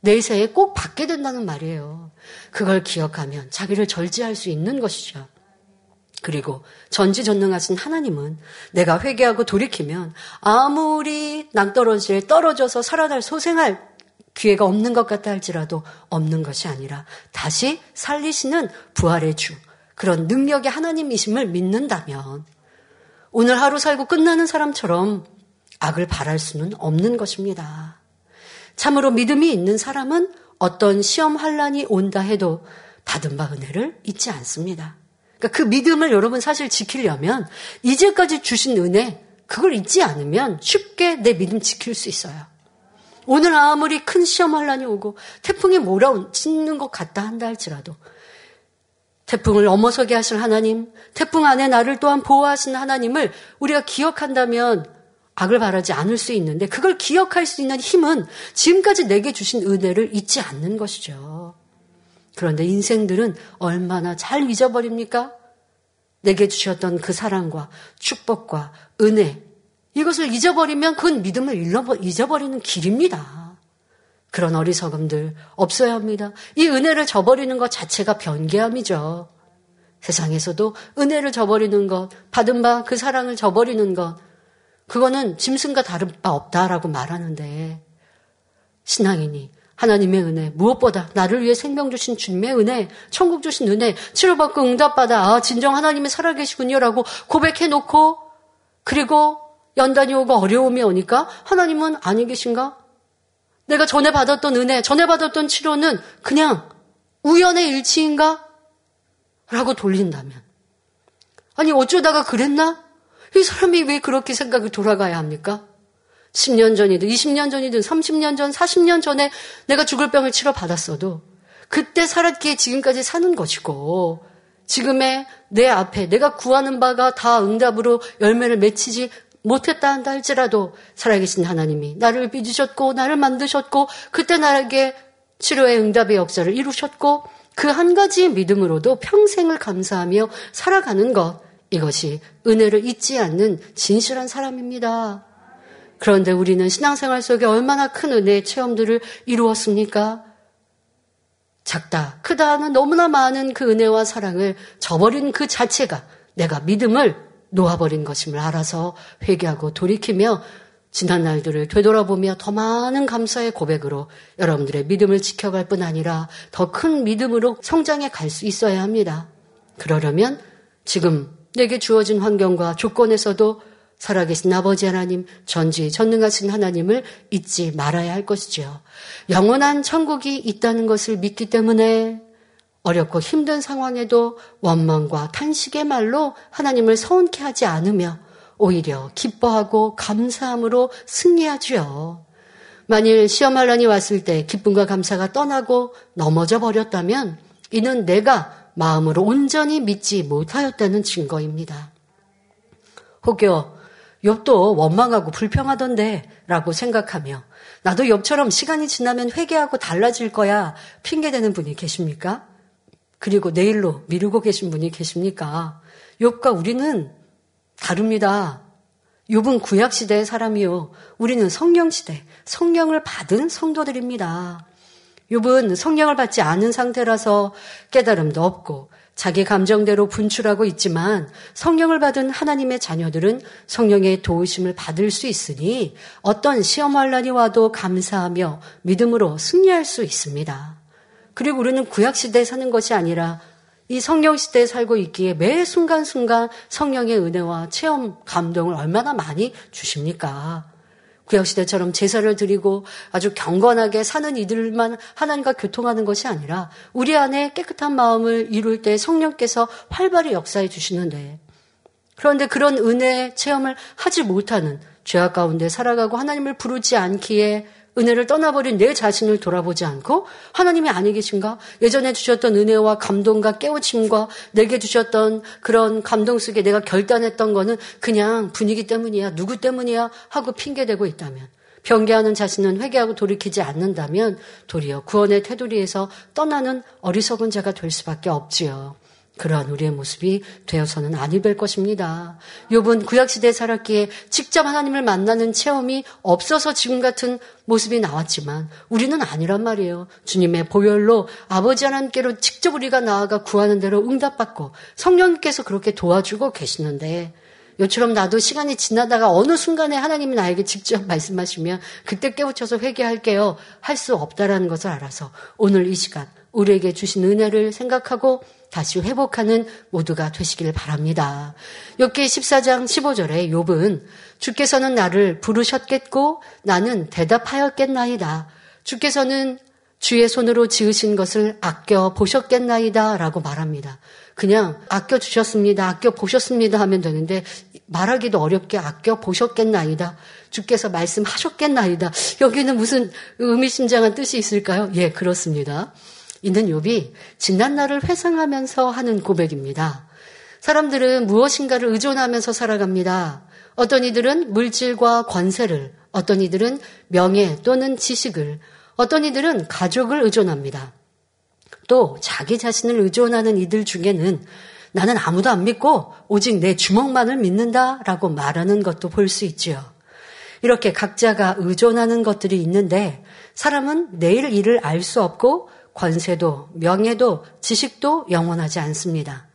내세에 꼭 받게 된다는 말이에요. 그걸 기억하면 자기를 절제할 수 있는 것이죠. 그리고 전지전능하신 하나님은 내가 회개하고 돌이키면 아무리 낭떠러지에 떨어져서 살아날 소생할 기회가 없는 것 같다 할지라도 없는 것이 아니라 다시 살리시는 부활의 주, 그런 능력의 하나님이심을 믿는다면 오늘 하루 살고 끝나는 사람처럼 악을 바랄 수는 없는 것입니다. 참으로 믿음이 있는 사람은 어떤 시험 환란이 온다 해도 받은 바 은혜를 잊지 않습니다. 그러니까 그 믿음을 여러분 사실 지키려면 이제까지 주신 은혜 그걸 잊지 않으면 쉽게 내 믿음 지킬 수 있어요. 오늘 아무리 큰 시험 환란이 오고 태풍이 몰아치는 것 같다 한다 할지라도 태풍을 넘어서게 하실 하나님, 태풍 안에 나를 또한 보호하시는 하나님을 우리가 기억한다면 악을 바라지 않을 수 있는데 그걸 기억할 수 있는 힘은 지금까지 내게 주신 은혜를 잊지 않는 것이죠. 그런데 인생들은 얼마나 잘 잊어버립니까? 내게 주셨던 그 사랑과 축복과 은혜 이것을 잊어버리면 그건 믿음을 잊어버리는 길입니다. 그런 어리석음들 없어야 합니다. 이 은혜를 저버리는 것 자체가 변개함이죠. 세상에서도 은혜를 저버리는 것, 받은 바 그 사랑을 저버리는 것, 그거는 짐승과 다른 바 없다라고 말하는데 신앙이니 하나님의 은혜 무엇보다 나를 위해 생명 주신 주님의 은혜 천국 주신 은혜 치료받고 응답받아 아 진정 하나님이 살아계시군요라고 고백해 놓고 그리고 연단이 오고 어려움이 오니까 하나님은 아니 계신가? 내가 전에 받았던 은혜, 전에 받았던 치료는 그냥 우연의 일치인가? 라고 돌린다면. 아니, 어쩌다가 그랬나? 이 사람이 왜 그렇게 생각을 돌아가야 합니까? 10년 전이든 20년 전이든 30년 전, 40년 전에 내가 죽을 병을 치러 받았어도 그때 살았기에 지금까지 사는 것이고 지금의 내 앞에 내가 구하는 바가 다 응답으로 열매를 맺히지 못했다 한다 할지라도 살아계신 하나님이 나를 빚으셨고 나를 만드셨고 그때 나에게 치료의 응답의 역사를 이루셨고 그 한 가지 믿음으로도 평생을 감사하며 살아가는 것 이것이 은혜를 잊지 않는 진실한 사람입니다. 그런데 우리는 신앙생활 속에 얼마나 큰 은혜의 체험들을 이루었습니까? 작다, 크다 하는 너무나 많은 그 은혜와 사랑을 저버린 그 자체가 내가 믿음을 놓아버린 것임을 알아서 회개하고 돌이키며 지난 날들을 되돌아보며 더 많은 감사의 고백으로 여러분들의 믿음을 지켜갈 뿐 아니라 더 큰 믿음으로 성장해 갈 수 있어야 합니다. 그러려면 지금 내게 주어진 환경과 조건에서도 살아계신 아버지 하나님, 전지 전능하신 하나님을 잊지 말아야 할 것이지요. 영원한 천국이 있다는 것을 믿기 때문에 어렵고 힘든 상황에도 원망과 탄식의 말로 하나님을 서운케 하지 않으며 오히려 기뻐하고 감사함으로 승리하지요. 만일 시험할 난이 왔을 때 기쁨과 감사가 떠나고 넘어져 버렸다면 이는 내가 마음으로 온전히 믿지 못하였다는 증거입니다. 혹여 욥도 원망하고 불평하던데 라고 생각하며 나도 욥처럼 시간이 지나면 회개하고 달라질 거야 핑계대는 분이 계십니까? 그리고 내일로 미루고 계신 분이 계십니까? 욥과 우리는 다릅니다. 욥은 구약 시대의 사람이요. 우리는 성령 시대, 성령을 받은 성도들입니다. 욥은 성령을 받지 않은 상태라서 깨달음도 없고 자기 감정대로 분출하고 있지만 성령을 받은 하나님의 자녀들은 성령의 도우심을 받을 수 있으니 어떤 시험 환란이 와도 감사하며 믿음으로 승리할 수 있습니다. 그리고 우리는 구약 시대에 사는 것이 아니라 이 성령 시대에 살고 있기에 매 순간순간 성령의 은혜와 체험, 감동을 얼마나 많이 주십니까? 구약시대처럼 제사를 드리고 아주 경건하게 사는 이들만 하나님과 교통하는 것이 아니라 우리 안에 깨끗한 마음을 이룰 때 성령께서 활발히 역사해 주시는데 그런데 그런 은혜 체험을 하지 못하는 죄악 가운데 살아가고 하나님을 부르지 않기에 은혜를 떠나버린 내 자신을 돌아보지 않고 하나님이 아니 계신가? 예전에 주셨던 은혜와 감동과 깨우침과 내게 주셨던 그런 감동 속에 내가 결단했던 거는 그냥 분위기 때문이야, 누구 때문이야 하고 핑계대고 있다면 변개하는 자신은 회개하고 돌이키지 않는다면 도리어 구원의 테두리에서 떠나는 어리석은 자가 될 수밖에 없지요. 그러한 우리의 모습이 되어서는 아니 될 것입니다. 욥은 구약 시대에 살았기에 직접 하나님을 만나는 체험이 없어서 지금 같은 모습이 나왔지만 우리는 아니란 말이에요. 주님의 보혈로 아버지 하나님께로 직접 우리가 나아가 구하는 대로 응답받고 성령께서 그렇게 도와주고 계시는데 요처럼 나도 시간이 지나다가 어느 순간에 하나님이 나에게 직접 말씀하시면 그때 깨우쳐서 회개할게요. 할 수 없다라는 것을 알아서 오늘 이 시간 우리에게 주신 은혜를 생각하고 다시 회복하는 모두가 되시길 바랍니다. 욥기 14장 15절에 욥은 주께서는 나를 부르셨겠고 나는 대답하였겠나이다. 주께서는 주의 손으로 지으신 것을 아껴 보셨겠나이다 라고 말합니다. 그냥 아껴 주셨습니다. 아껴 보셨습니다 하면 되는데 말하기도 어렵게 아껴 보셨겠나이다. 주께서 말씀하셨겠나이다. 여기는 무슨 의미심장한 뜻이 있을까요? 예, 그렇습니다. 있는 욥이 지난 날을 회상하면서 하는 고백입니다. 사람들은 무엇인가를 의존하면서 살아갑니다. 어떤 이들은 물질과 권세를, 어떤 이들은 명예 또는 지식을, 어떤 이들은 가족을 의존합니다. 또 자기 자신을 의존하는 이들 중에는 나는 아무도 안 믿고 오직 내 주먹만을 믿는다라고 말하는 것도 볼 수 있지요. 이렇게 각자가 의존하는 것들이 있는데 사람은 내일 일을 알 수 없고 권세도 명예도 지식도 영원하지 않습니다.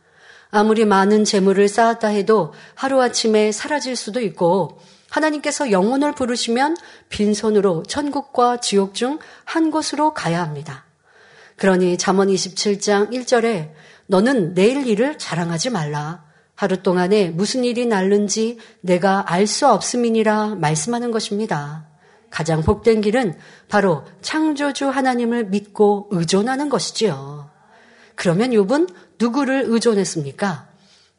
아무리 많은 재물을 쌓았다 해도 하루아침에 사라질 수도 있고 하나님께서 영혼을 부르시면 빈손으로 천국과 지옥 중 한 곳으로 가야 합니다. 그러니 잠언 27장 1절에 너는 내일 일을 자랑하지 말라. 하루 동안에 무슨 일이 날는지 내가 알 수 없음이니라 말씀하는 것입니다. 가장 복된 길은 바로 창조주 하나님을 믿고 의존하는 것이지요. 그러면 욥은 누구를 의존했습니까?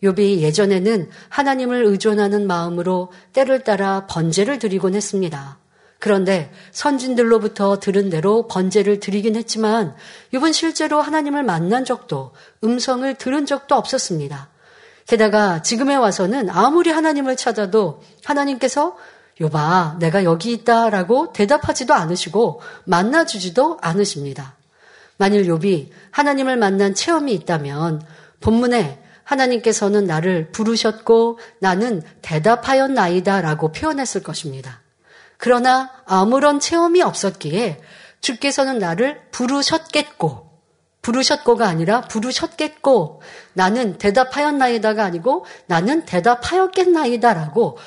욥이 예전에는 하나님을 의존하는 마음으로 때를 따라 번제를 드리곤 했습니다. 그런데 선진들로부터 들은 대로 번제를 드리긴 했지만 욥은 실제로 하나님을 만난 적도 음성을 들은 적도 없었습니다. 게다가 지금에 와서는 아무리 하나님을 찾아도 하나님께서 요봐, 내가 여기 있다 라고 대답하지도 않으시고 만나주지도 않으십니다. 만일 욥이 하나님을 만난 체험이 있다면 본문에 하나님께서는 나를 부르셨고 나는 대답하였나이다 라고 표현했을 것입니다. 그러나 아무런 체험이 없었기에 주께서는 나를 부르셨겠고 부르셨고가 아니라 부르셨겠고 나는 대답하였나이다가 아니고 나는 대답하였겠나이다라고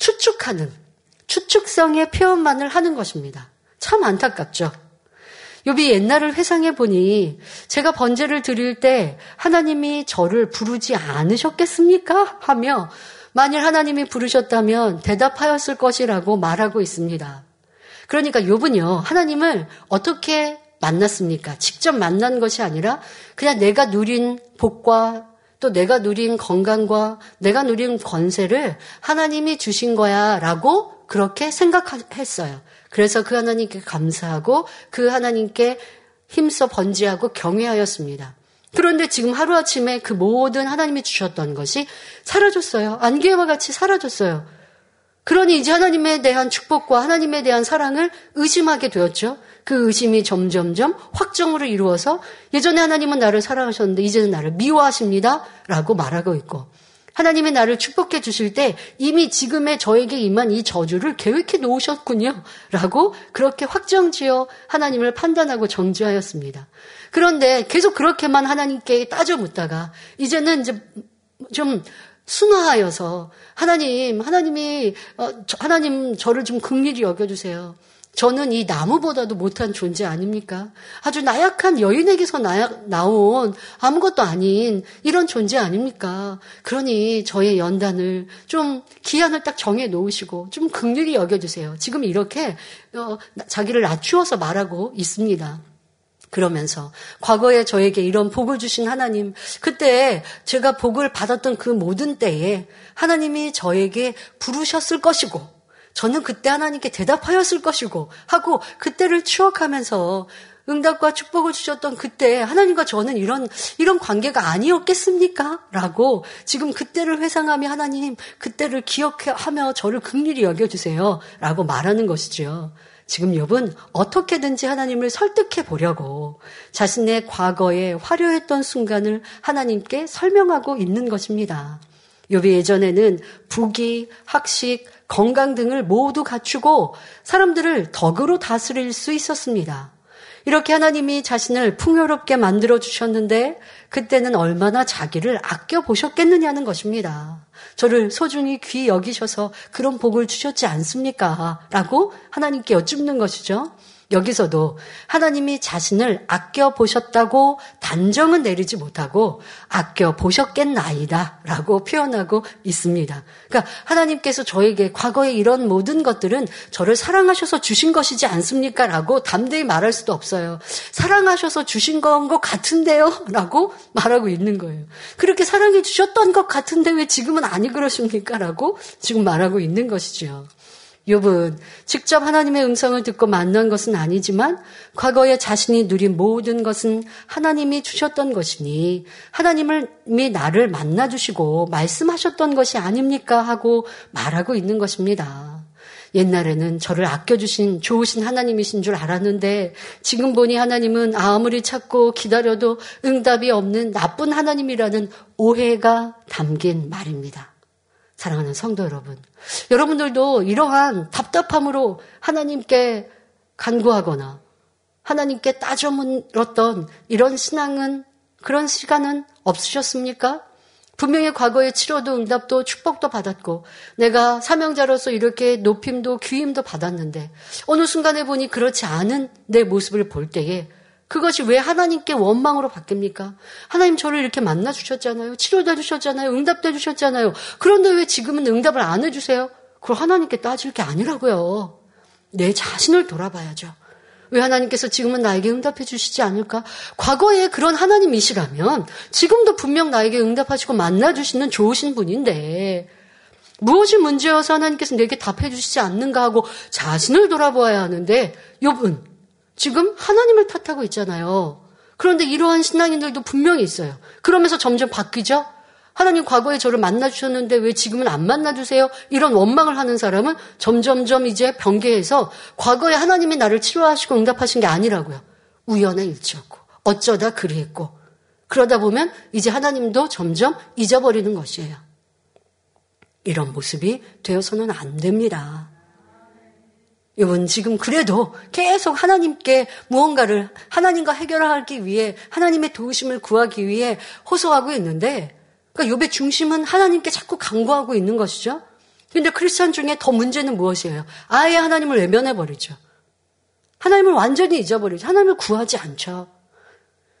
추측하는 추측성의 표현만을 하는 것입니다. 참 안타깝죠. 욥이 옛날을 회상해 보니 제가 번제를 드릴 때 하나님이 저를 부르지 않으셨겠습니까? 하며 만일 하나님이 부르셨다면 대답하였을 것이라고 말하고 있습니다. 그러니까 욥은요 하나님을 어떻게 만났습니까? 직접 만난 것이 아니라 그냥 내가 누린 복과 또 내가 누린 건강과 내가 누린 권세를 하나님이 주신 거야 라고 그렇게 생각했어요. 그래서 그 하나님께 감사하고 그 하나님께 힘써 번지하고 경외하였습니다. 그런데 지금 하루아침에 그 모든 하나님이 주셨던 것이 사라졌어요. 안개와 같이 사라졌어요. 그러니 이제 하나님에 대한 축복과 하나님에 대한 사랑을 의심하게 되었죠. 그 의심이 점점점 확정으로 이루어서 예전에 하나님은 나를 사랑하셨는데 이제는 나를 미워하십니다. 라고 말하고 있고 하나님의 나를 축복해 주실 때 이미 지금의 저에게 임한 이 저주를 계획해 놓으셨군요. 라고 그렇게 확정지어 하나님을 판단하고 정지하였습니다. 그런데 계속 그렇게만 하나님께 따져 묻다가 이제는 이제 좀 순화하여서 하나님, 하나님이, 어, 하나님 저를 좀 극률히 여겨 주세요. 저는 이 나무보다도 못한 존재 아닙니까? 아주 나약한 여인에게서 나약, 나온 아무것도 아닌 이런 존재 아닙니까? 그러니 저의 연단을 좀 기한을 딱 정해 놓으시고 좀 극률히 여겨주세요. 지금 이렇게 어, 자기를 낮추어서 말하고 있습니다. 그러면서 과거에 저에게 이런 복을 주신 하나님, 그때 제가 복을 받았던 그 모든 때에 하나님이 저에게 부르셨을 것이고 저는 그때 하나님께 대답하였을 것이고 하고 그때를 추억하면서 응답과 축복을 주셨던 그때 하나님과 저는 이런 이런 관계가 아니었겠습니까? 라고 지금 그때를 회상하며 하나님 그때를 기억하며 저를 극률히 여겨 주세요 라고 말하는 것이죠. 지금 욥은 어떻게든지 하나님을 설득해 보려고 자신의 과거에 화려했던 순간을 하나님께 설명하고 있는 것입니다. 욥이 예전에는 부귀, 학식, 건강 등을 모두 갖추고 사람들을 덕으로 다스릴 수 있었습니다. 이렇게 하나님이 자신을 풍요롭게 만들어 주셨는데 그때는 얼마나 자기를 아껴 보셨겠느냐는 것입니다. 저를 소중히 귀 여기셔서 그런 복을 주셨지 않습니까? 라고 하나님께 여쭙는 것이죠. 여기서도 하나님이 자신을 아껴 보셨다고 단정은 내리지 못하고 아껴 보셨겠나이다 라고 표현하고 있습니다. 그러니까 하나님께서 저에게 과거에 이런 모든 것들은 저를 사랑하셔서 주신 것이지 않습니까? 라고 담대히 말할 수도 없어요. 사랑하셔서 주신 건 것 같은데요? 라고 말하고 있는 거예요. 그렇게 사랑해 주셨던 것 같은데 왜 지금은 아니 그러십니까? 라고 지금 말하고 있는 것이죠. 욥은 직접 하나님의 음성을 듣고 만난 것은 아니지만 과거에 자신이 누린 모든 것은 하나님이 주셨던 것이니 하나님이 나를 만나 주시고 말씀하셨던 것이 아닙니까 하고 말하고 있는 것입니다. 옛날에는 저를 아껴주신 좋으신 하나님이신 줄 알았는데 지금 보니 하나님은 아무리 찾고 기다려도 응답이 없는 나쁜 하나님이라는 오해가 담긴 말입니다. 사랑하는 성도 여러분, 여러분들도 이러한 답답함으로 하나님께 간구하거나 하나님께 따져 물었던 이런 신앙은 그런 시간은 없으셨습니까? 분명히 과거에 치료도 응답도 축복도 받았고 내가 사명자로서 이렇게 높임도 귀임도 받았는데 어느 순간에 보니 그렇지 않은 내 모습을 볼 때에 그것이 왜 하나님께 원망으로 바뀝니까? 하나님 저를 이렇게 만나 주셨잖아요. 치료도 해주셨잖아요. 응답도 해주셨잖아요. 그런데 왜 지금은 응답을 안 해주세요? 그걸 하나님께 따질 게 아니라고요. 내 자신을 돌아봐야죠. 왜 하나님께서 지금은 나에게 응답해 주시지 않을까? 과거에 그런 하나님이시라면 지금도 분명 나에게 응답하시고 만나 주시는 좋으신 분인데 무엇이 문제여서 하나님께서 내게 답해 주시지 않는가 하고 자신을 돌아보아야 하는데 욥은 지금 하나님을 탓하고 있잖아요. 그런데 이러한 신앙인들도 분명히 있어요. 그러면서 점점 바뀌죠? 하나님 과거에 저를 만나주셨는데 왜 지금은 안 만나주세요? 이런 원망을 하는 사람은 점점점 이제 변개해서 과거에 하나님이 나를 치료하시고 응답하신 게 아니라고요. 우연의 일치였고 어쩌다 그리했고 그러다 보면 이제 하나님도 점점 잊어버리는 것이에요. 이런 모습이 되어서는 안 됩니다. 여러분 지금 그래도 계속 하나님께 무언가를 하나님과 해결하기 위해 하나님의 도우심을 구하기 위해 호소하고 있는데 그러니까 욥의 중심은 하나님께 자꾸 간구하고 있는 것이죠. 근데 크리스천 중에 더 문제는 무엇이에요? 아예 하나님을 외면해 버리죠. 하나님을 완전히 잊어버리죠. 하나님을 구하지 않죠.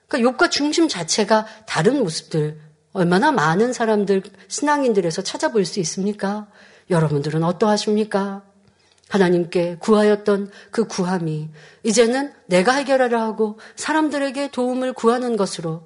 그러니까 욕과 중심 자체가 다른 모습들, 얼마나 많은 사람들, 신앙인들에서 찾아볼 수 있습니까? 여러분들은 어떠하십니까? 하나님께 구하였던 그 구함이 이제는 내가 해결하려 하고 사람들에게 도움을 구하는 것으로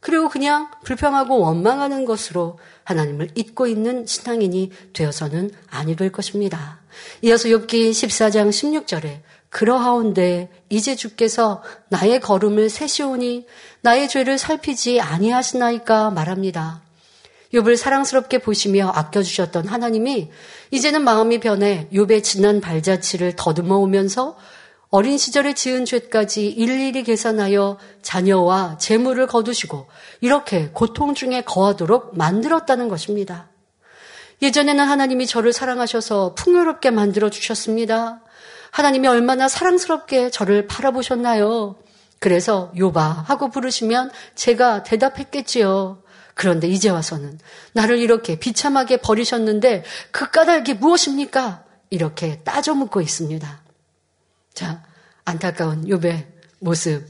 그리고 그냥 불평하고 원망하는 것으로 하나님을 잊고 있는 신앙인이 되어서는 아니 될 것입니다. 이어서 욥기 14장 16절에 그러하온데 이제 주께서 나의 걸음을 세시오니 나의 죄를 살피지 아니하시나이까 말합니다. 욥을 사랑스럽게 보시며 아껴주셨던 하나님이 이제는 마음이 변해 욥의 지난 발자취를 더듬어 오면서 어린 시절에 지은 죄까지 일일이 계산하여 자녀와 재물을 거두시고 이렇게 고통 중에 거하도록 만들었다는 것입니다. 예전에는 하나님이 저를 사랑하셔서 풍요롭게 만들어 주셨습니다. 하나님이 얼마나 사랑스럽게 저를 바라보셨나요? 그래서 요바 하고 부르시면 제가 대답했겠지요. 그런데 이제 와서는 나를 이렇게 비참하게 버리셨는데 그 까닭이 무엇입니까? 이렇게 따져 묻고 있습니다. 자, 안타까운 욥의 모습.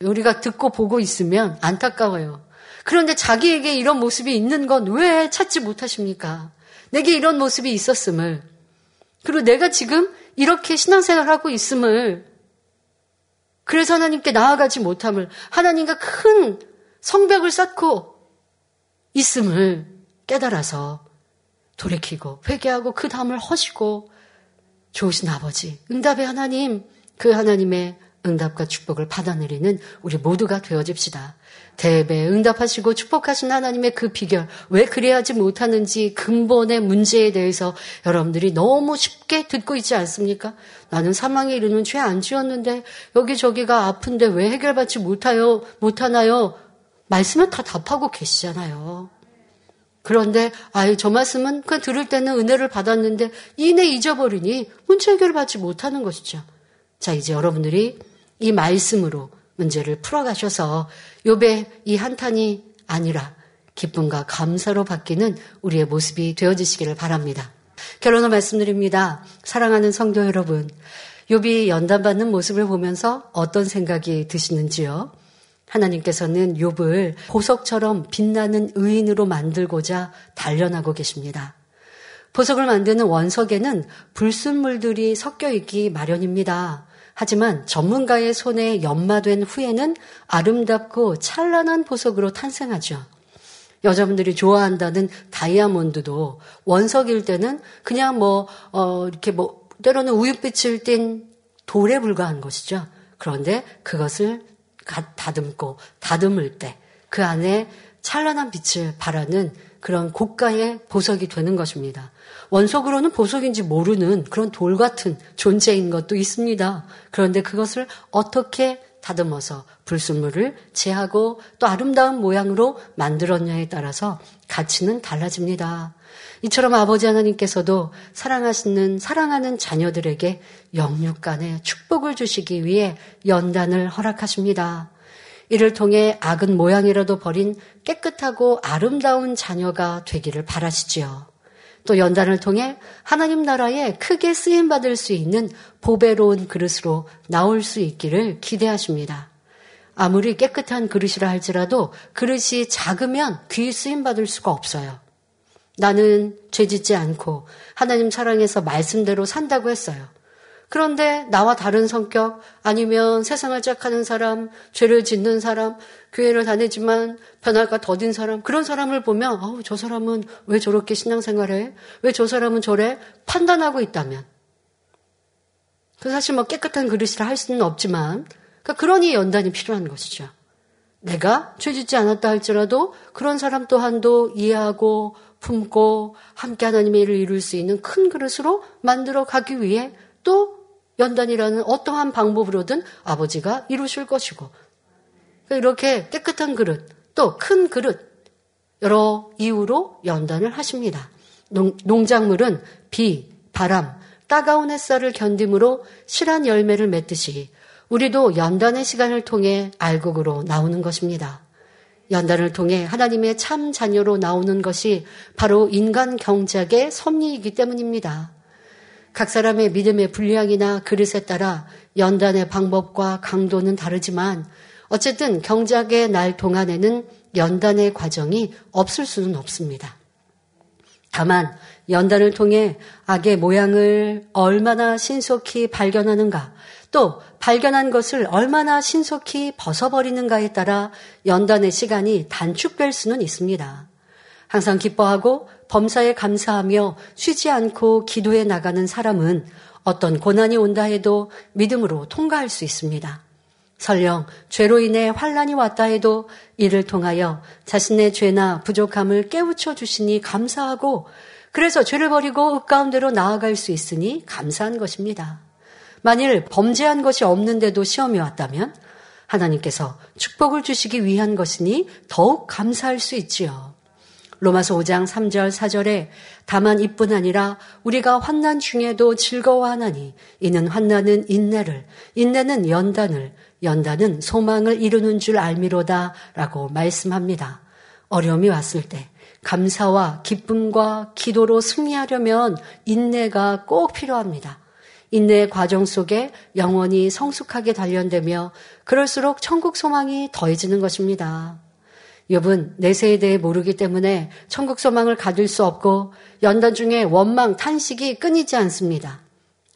우리가 듣고 보고 있으면 안타까워요. 그런데 자기에게 이런 모습이 있는 건 왜 찾지 못하십니까? 내게 이런 모습이 있었음을. 그리고 내가 지금 이렇게 신앙생활 하고 있음을. 그래서 하나님께 나아가지 못함을. 하나님과 큰 성벽을 쌓고 있음을 깨달아서 돌이키고 회개하고 그 다음을 허시고 좋으신 아버지, 응답의 하나님, 그 하나님의 응답과 축복을 받아내리는 우리 모두가 되어집시다. 대배 응답하시고 축복하신 하나님의 그 비결, 왜 그래야지 못하는지 근본의 문제에 대해서 여러분들이 너무 쉽게 듣고 있지 않습니까? 나는 사망에 이르는 죄 안 지었는데 여기저기가 아픈데 왜 해결받지 못하요, 못하나요? 말씀은 다 답하고 계시잖아요. 그런데 아유 저 말씀은 그냥 들을 때는 은혜를 받았는데 이내 잊어버리니 문제 해결을 받지 못하는 것이죠. 자 이제 여러분들이 이 말씀으로 문제를 풀어가셔서 요배 이 한탄이 아니라 기쁨과 감사로 바뀌는 우리의 모습이 되어지시기를 바랍니다. 결론을 말씀드립니다. 사랑하는 성도 여러분, 요비 연단받는 모습을 보면서 어떤 생각이 드시는지요? 하나님께서는 욥을 보석처럼 빛나는 의인으로 만들고자 단련하고 계십니다. 보석을 만드는 원석에는 불순물들이 섞여 있기 마련입니다. 하지만 전문가의 손에 연마된 후에는 아름답고 찬란한 보석으로 탄생하죠. 여자분들이 좋아한다는 다이아몬드도 원석일 때는 그냥 뭐, 어, 이렇게 뭐, 때로는 우윳빛을 띤 돌에 불과한 것이죠. 그런데 그것을 다듬고 다듬을 때 그 안에 찬란한 빛을 발하는 그런 고가의 보석이 되는 것입니다. 원석으로는 보석인지 모르는 그런 돌 같은 존재인 것도 있습니다. 그런데 그것을 어떻게 다듬어서 불순물을 제하고 또 아름다운 모양으로 만들었냐에 따라서 가치는 달라집니다. 이처럼 아버지 하나님께서도 사랑하시는 사랑하는 자녀들에게 영육 간의 축복을 주시기 위해 연단을 허락하십니다. 이를 통해 악은 모양이라도 버린 깨끗하고 아름다운 자녀가 되기를 바라시지요. 또 연단을 통해 하나님 나라에 크게 쓰임 받을 수 있는 보배로운 그릇으로 나올 수 있기를 기대하십니다. 아무리 깨끗한 그릇이라 할지라도 그릇이 작으면 귀 쓰임 받을 수가 없어요. 나는 죄 짓지 않고 하나님 사랑해서 말씀대로 산다고 했어요. 그런데 나와 다른 성격 아니면 세상을 짝하는 사람, 죄를 짓는 사람, 교회를 다니지만 변할까 더딘 사람 그런 사람을 보면 어우 저 사람은 왜 저렇게 신앙생활해? 왜 저 사람은 저래? 판단하고 있다면 그 사실 뭐 깨끗한 그릇이라 할 수는 없지만 그러니까 그러니 연단이 필요한 것이죠. 내가 죄 짓지 않았다 할지라도 그런 사람 또한도 이해하고 품고 함께 하나님의 일을 이룰 수 있는 큰 그릇으로 만들어 가기 위해 또 연단이라는 어떠한 방법으로든 아버지가 이루실 것이고 이렇게 깨끗한 그릇 또 큰 그릇 여러 이유로 연단을 하십니다. 농, 작물은 비, 바람, 따가운 햇살을 견딤으로 실한 열매를 맺듯이 우리도 연단의 시간을 통해 알곡으로 나오는 것입니다. 연단을 통해 하나님의 참 자녀로 나오는 것이 바로 인간 경작의 섭리이기 때문입니다. 각 사람의 믿음의 분량이나 그릇에 따라 연단의 방법과 강도는 다르지만 어쨌든 경작의 날 동안에는 연단의 과정이 없을 수는 없습니다. 다만 연단을 통해 악의 모양을 얼마나 신속히 발견하는가, 또 발견한 것을 얼마나 신속히 벗어버리는가에 따라 연단의 시간이 단축될 수는 있습니다. 항상 기뻐하고 범사에 감사하며 쉬지 않고 기도해 나가는 사람은 어떤 고난이 온다 해도 믿음으로 통과할 수 있습니다. 설령 죄로 인해 환란이 왔다 해도 이를 통하여 자신의 죄나 부족함을 깨우쳐 주시니 감사하고 그래서 죄를 버리고 흙 가운데로 나아갈 수 있으니 감사한 것입니다. 만일 범죄한 것이 없는데도 시험이 왔다면 하나님께서 축복을 주시기 위한 것이니 더욱 감사할 수 있지요. 로마서 5장 3절 4절에 다만 이뿐 아니라 우리가 환난 중에도 즐거워하나니 이는 환난은 인내를 인내는 연단을 연단은 소망을 이루는 줄 알미로다 라고 말씀합니다. 어려움이 왔을 때 감사와 기쁨과 기도로 승리하려면 인내가 꼭 필요합니다. 인내의 과정 속에 영원히 성숙하게 단련되며 그럴수록 천국 소망이 더해지는 것입니다. 욥은 내세에 대해 모르기 때문에 천국 소망을 가질 수 없고 연단 중에 원망, 탄식이 끊이지 않습니다.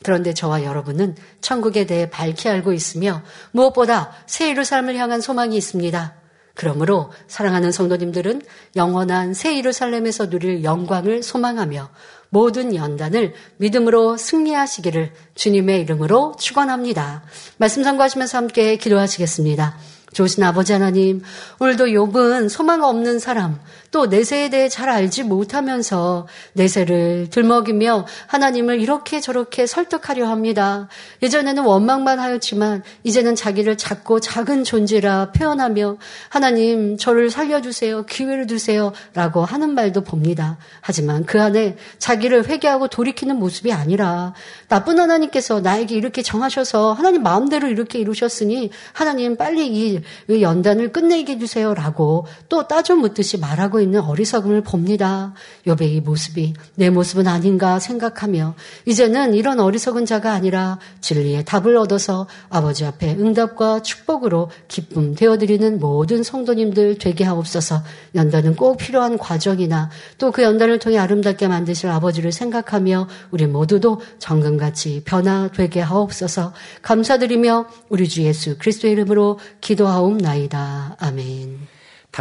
그런데 저와 여러분은 천국에 대해 밝히 알고 있으며 무엇보다 새 예루살렘을 향한 소망이 있습니다. 그러므로 사랑하는 성도님들은 영원한 새 예루살렘에서 누릴 영광을 소망하며 모든 연단을 믿음으로 승리하시기를 주님의 이름으로 축원합니다. 말씀 상고하시면서 함께 기도하시겠습니다. 좋으신 아버지 하나님, 오늘도 욥은 소망 없는 사람, 또 내세에 대해 잘 알지 못하면서 내세를 들먹이며 하나님을 이렇게 저렇게 설득하려 합니다. 예전에는 원망만 하였지만 이제는 자기를 작고 작은 존재라 표현하며 하나님 저를 살려주세요. 기회를 주세요. 라고 하는 말도 봅니다. 하지만 그 안에 자기를 회개하고 돌이키는 모습이 아니라 나쁜 하나님께서 나에게 이렇게 정하셔서 하나님 마음대로 이렇게 이루셨으니 하나님 빨리 이 연단을 끝내게 해주세요. 라고 또 따져 묻듯이 말하고 있는 어리석음을 봅니다. 이 모습이 내 모습은 아닌가 생각하며 이제는 이런 어리석은 자가 아니라 진리의 답을 얻어서 아버지 앞에 응답과 축복으로 기쁨 되어드리는 모든 성도님들 되게 하옵소서 연단은 꼭 필요한 과정이나 또 그 연단을 통해 아름답게 만드실 아버지를 생각하며 우리 모두도 정금같이 변화되게 하옵소서 감사드리며 우리 주 예수 그리스도의 이름으로 기도하옵나이다. 아멘.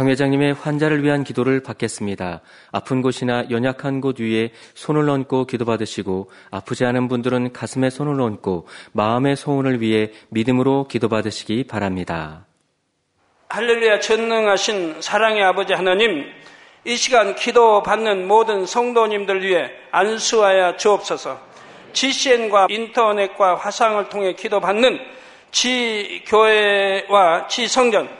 당 회장님의 환자를 위한 기도를 받겠습니다. 아픈 곳이나 연약한 곳 위에 손을 얹고 기도받으시고 아프지 않은 분들은 가슴에 손을 얹고 마음의 소원을 위해 믿음으로 기도받으시기 바랍니다. 할렐루야 전능하신 사랑의 아버지 하나님 이 시간 기도 받는 모든 성도님들 위해 안수하여 주옵소서 GCN과 인터넷과 화상을 통해 기도 받는 지 교회와 지 성전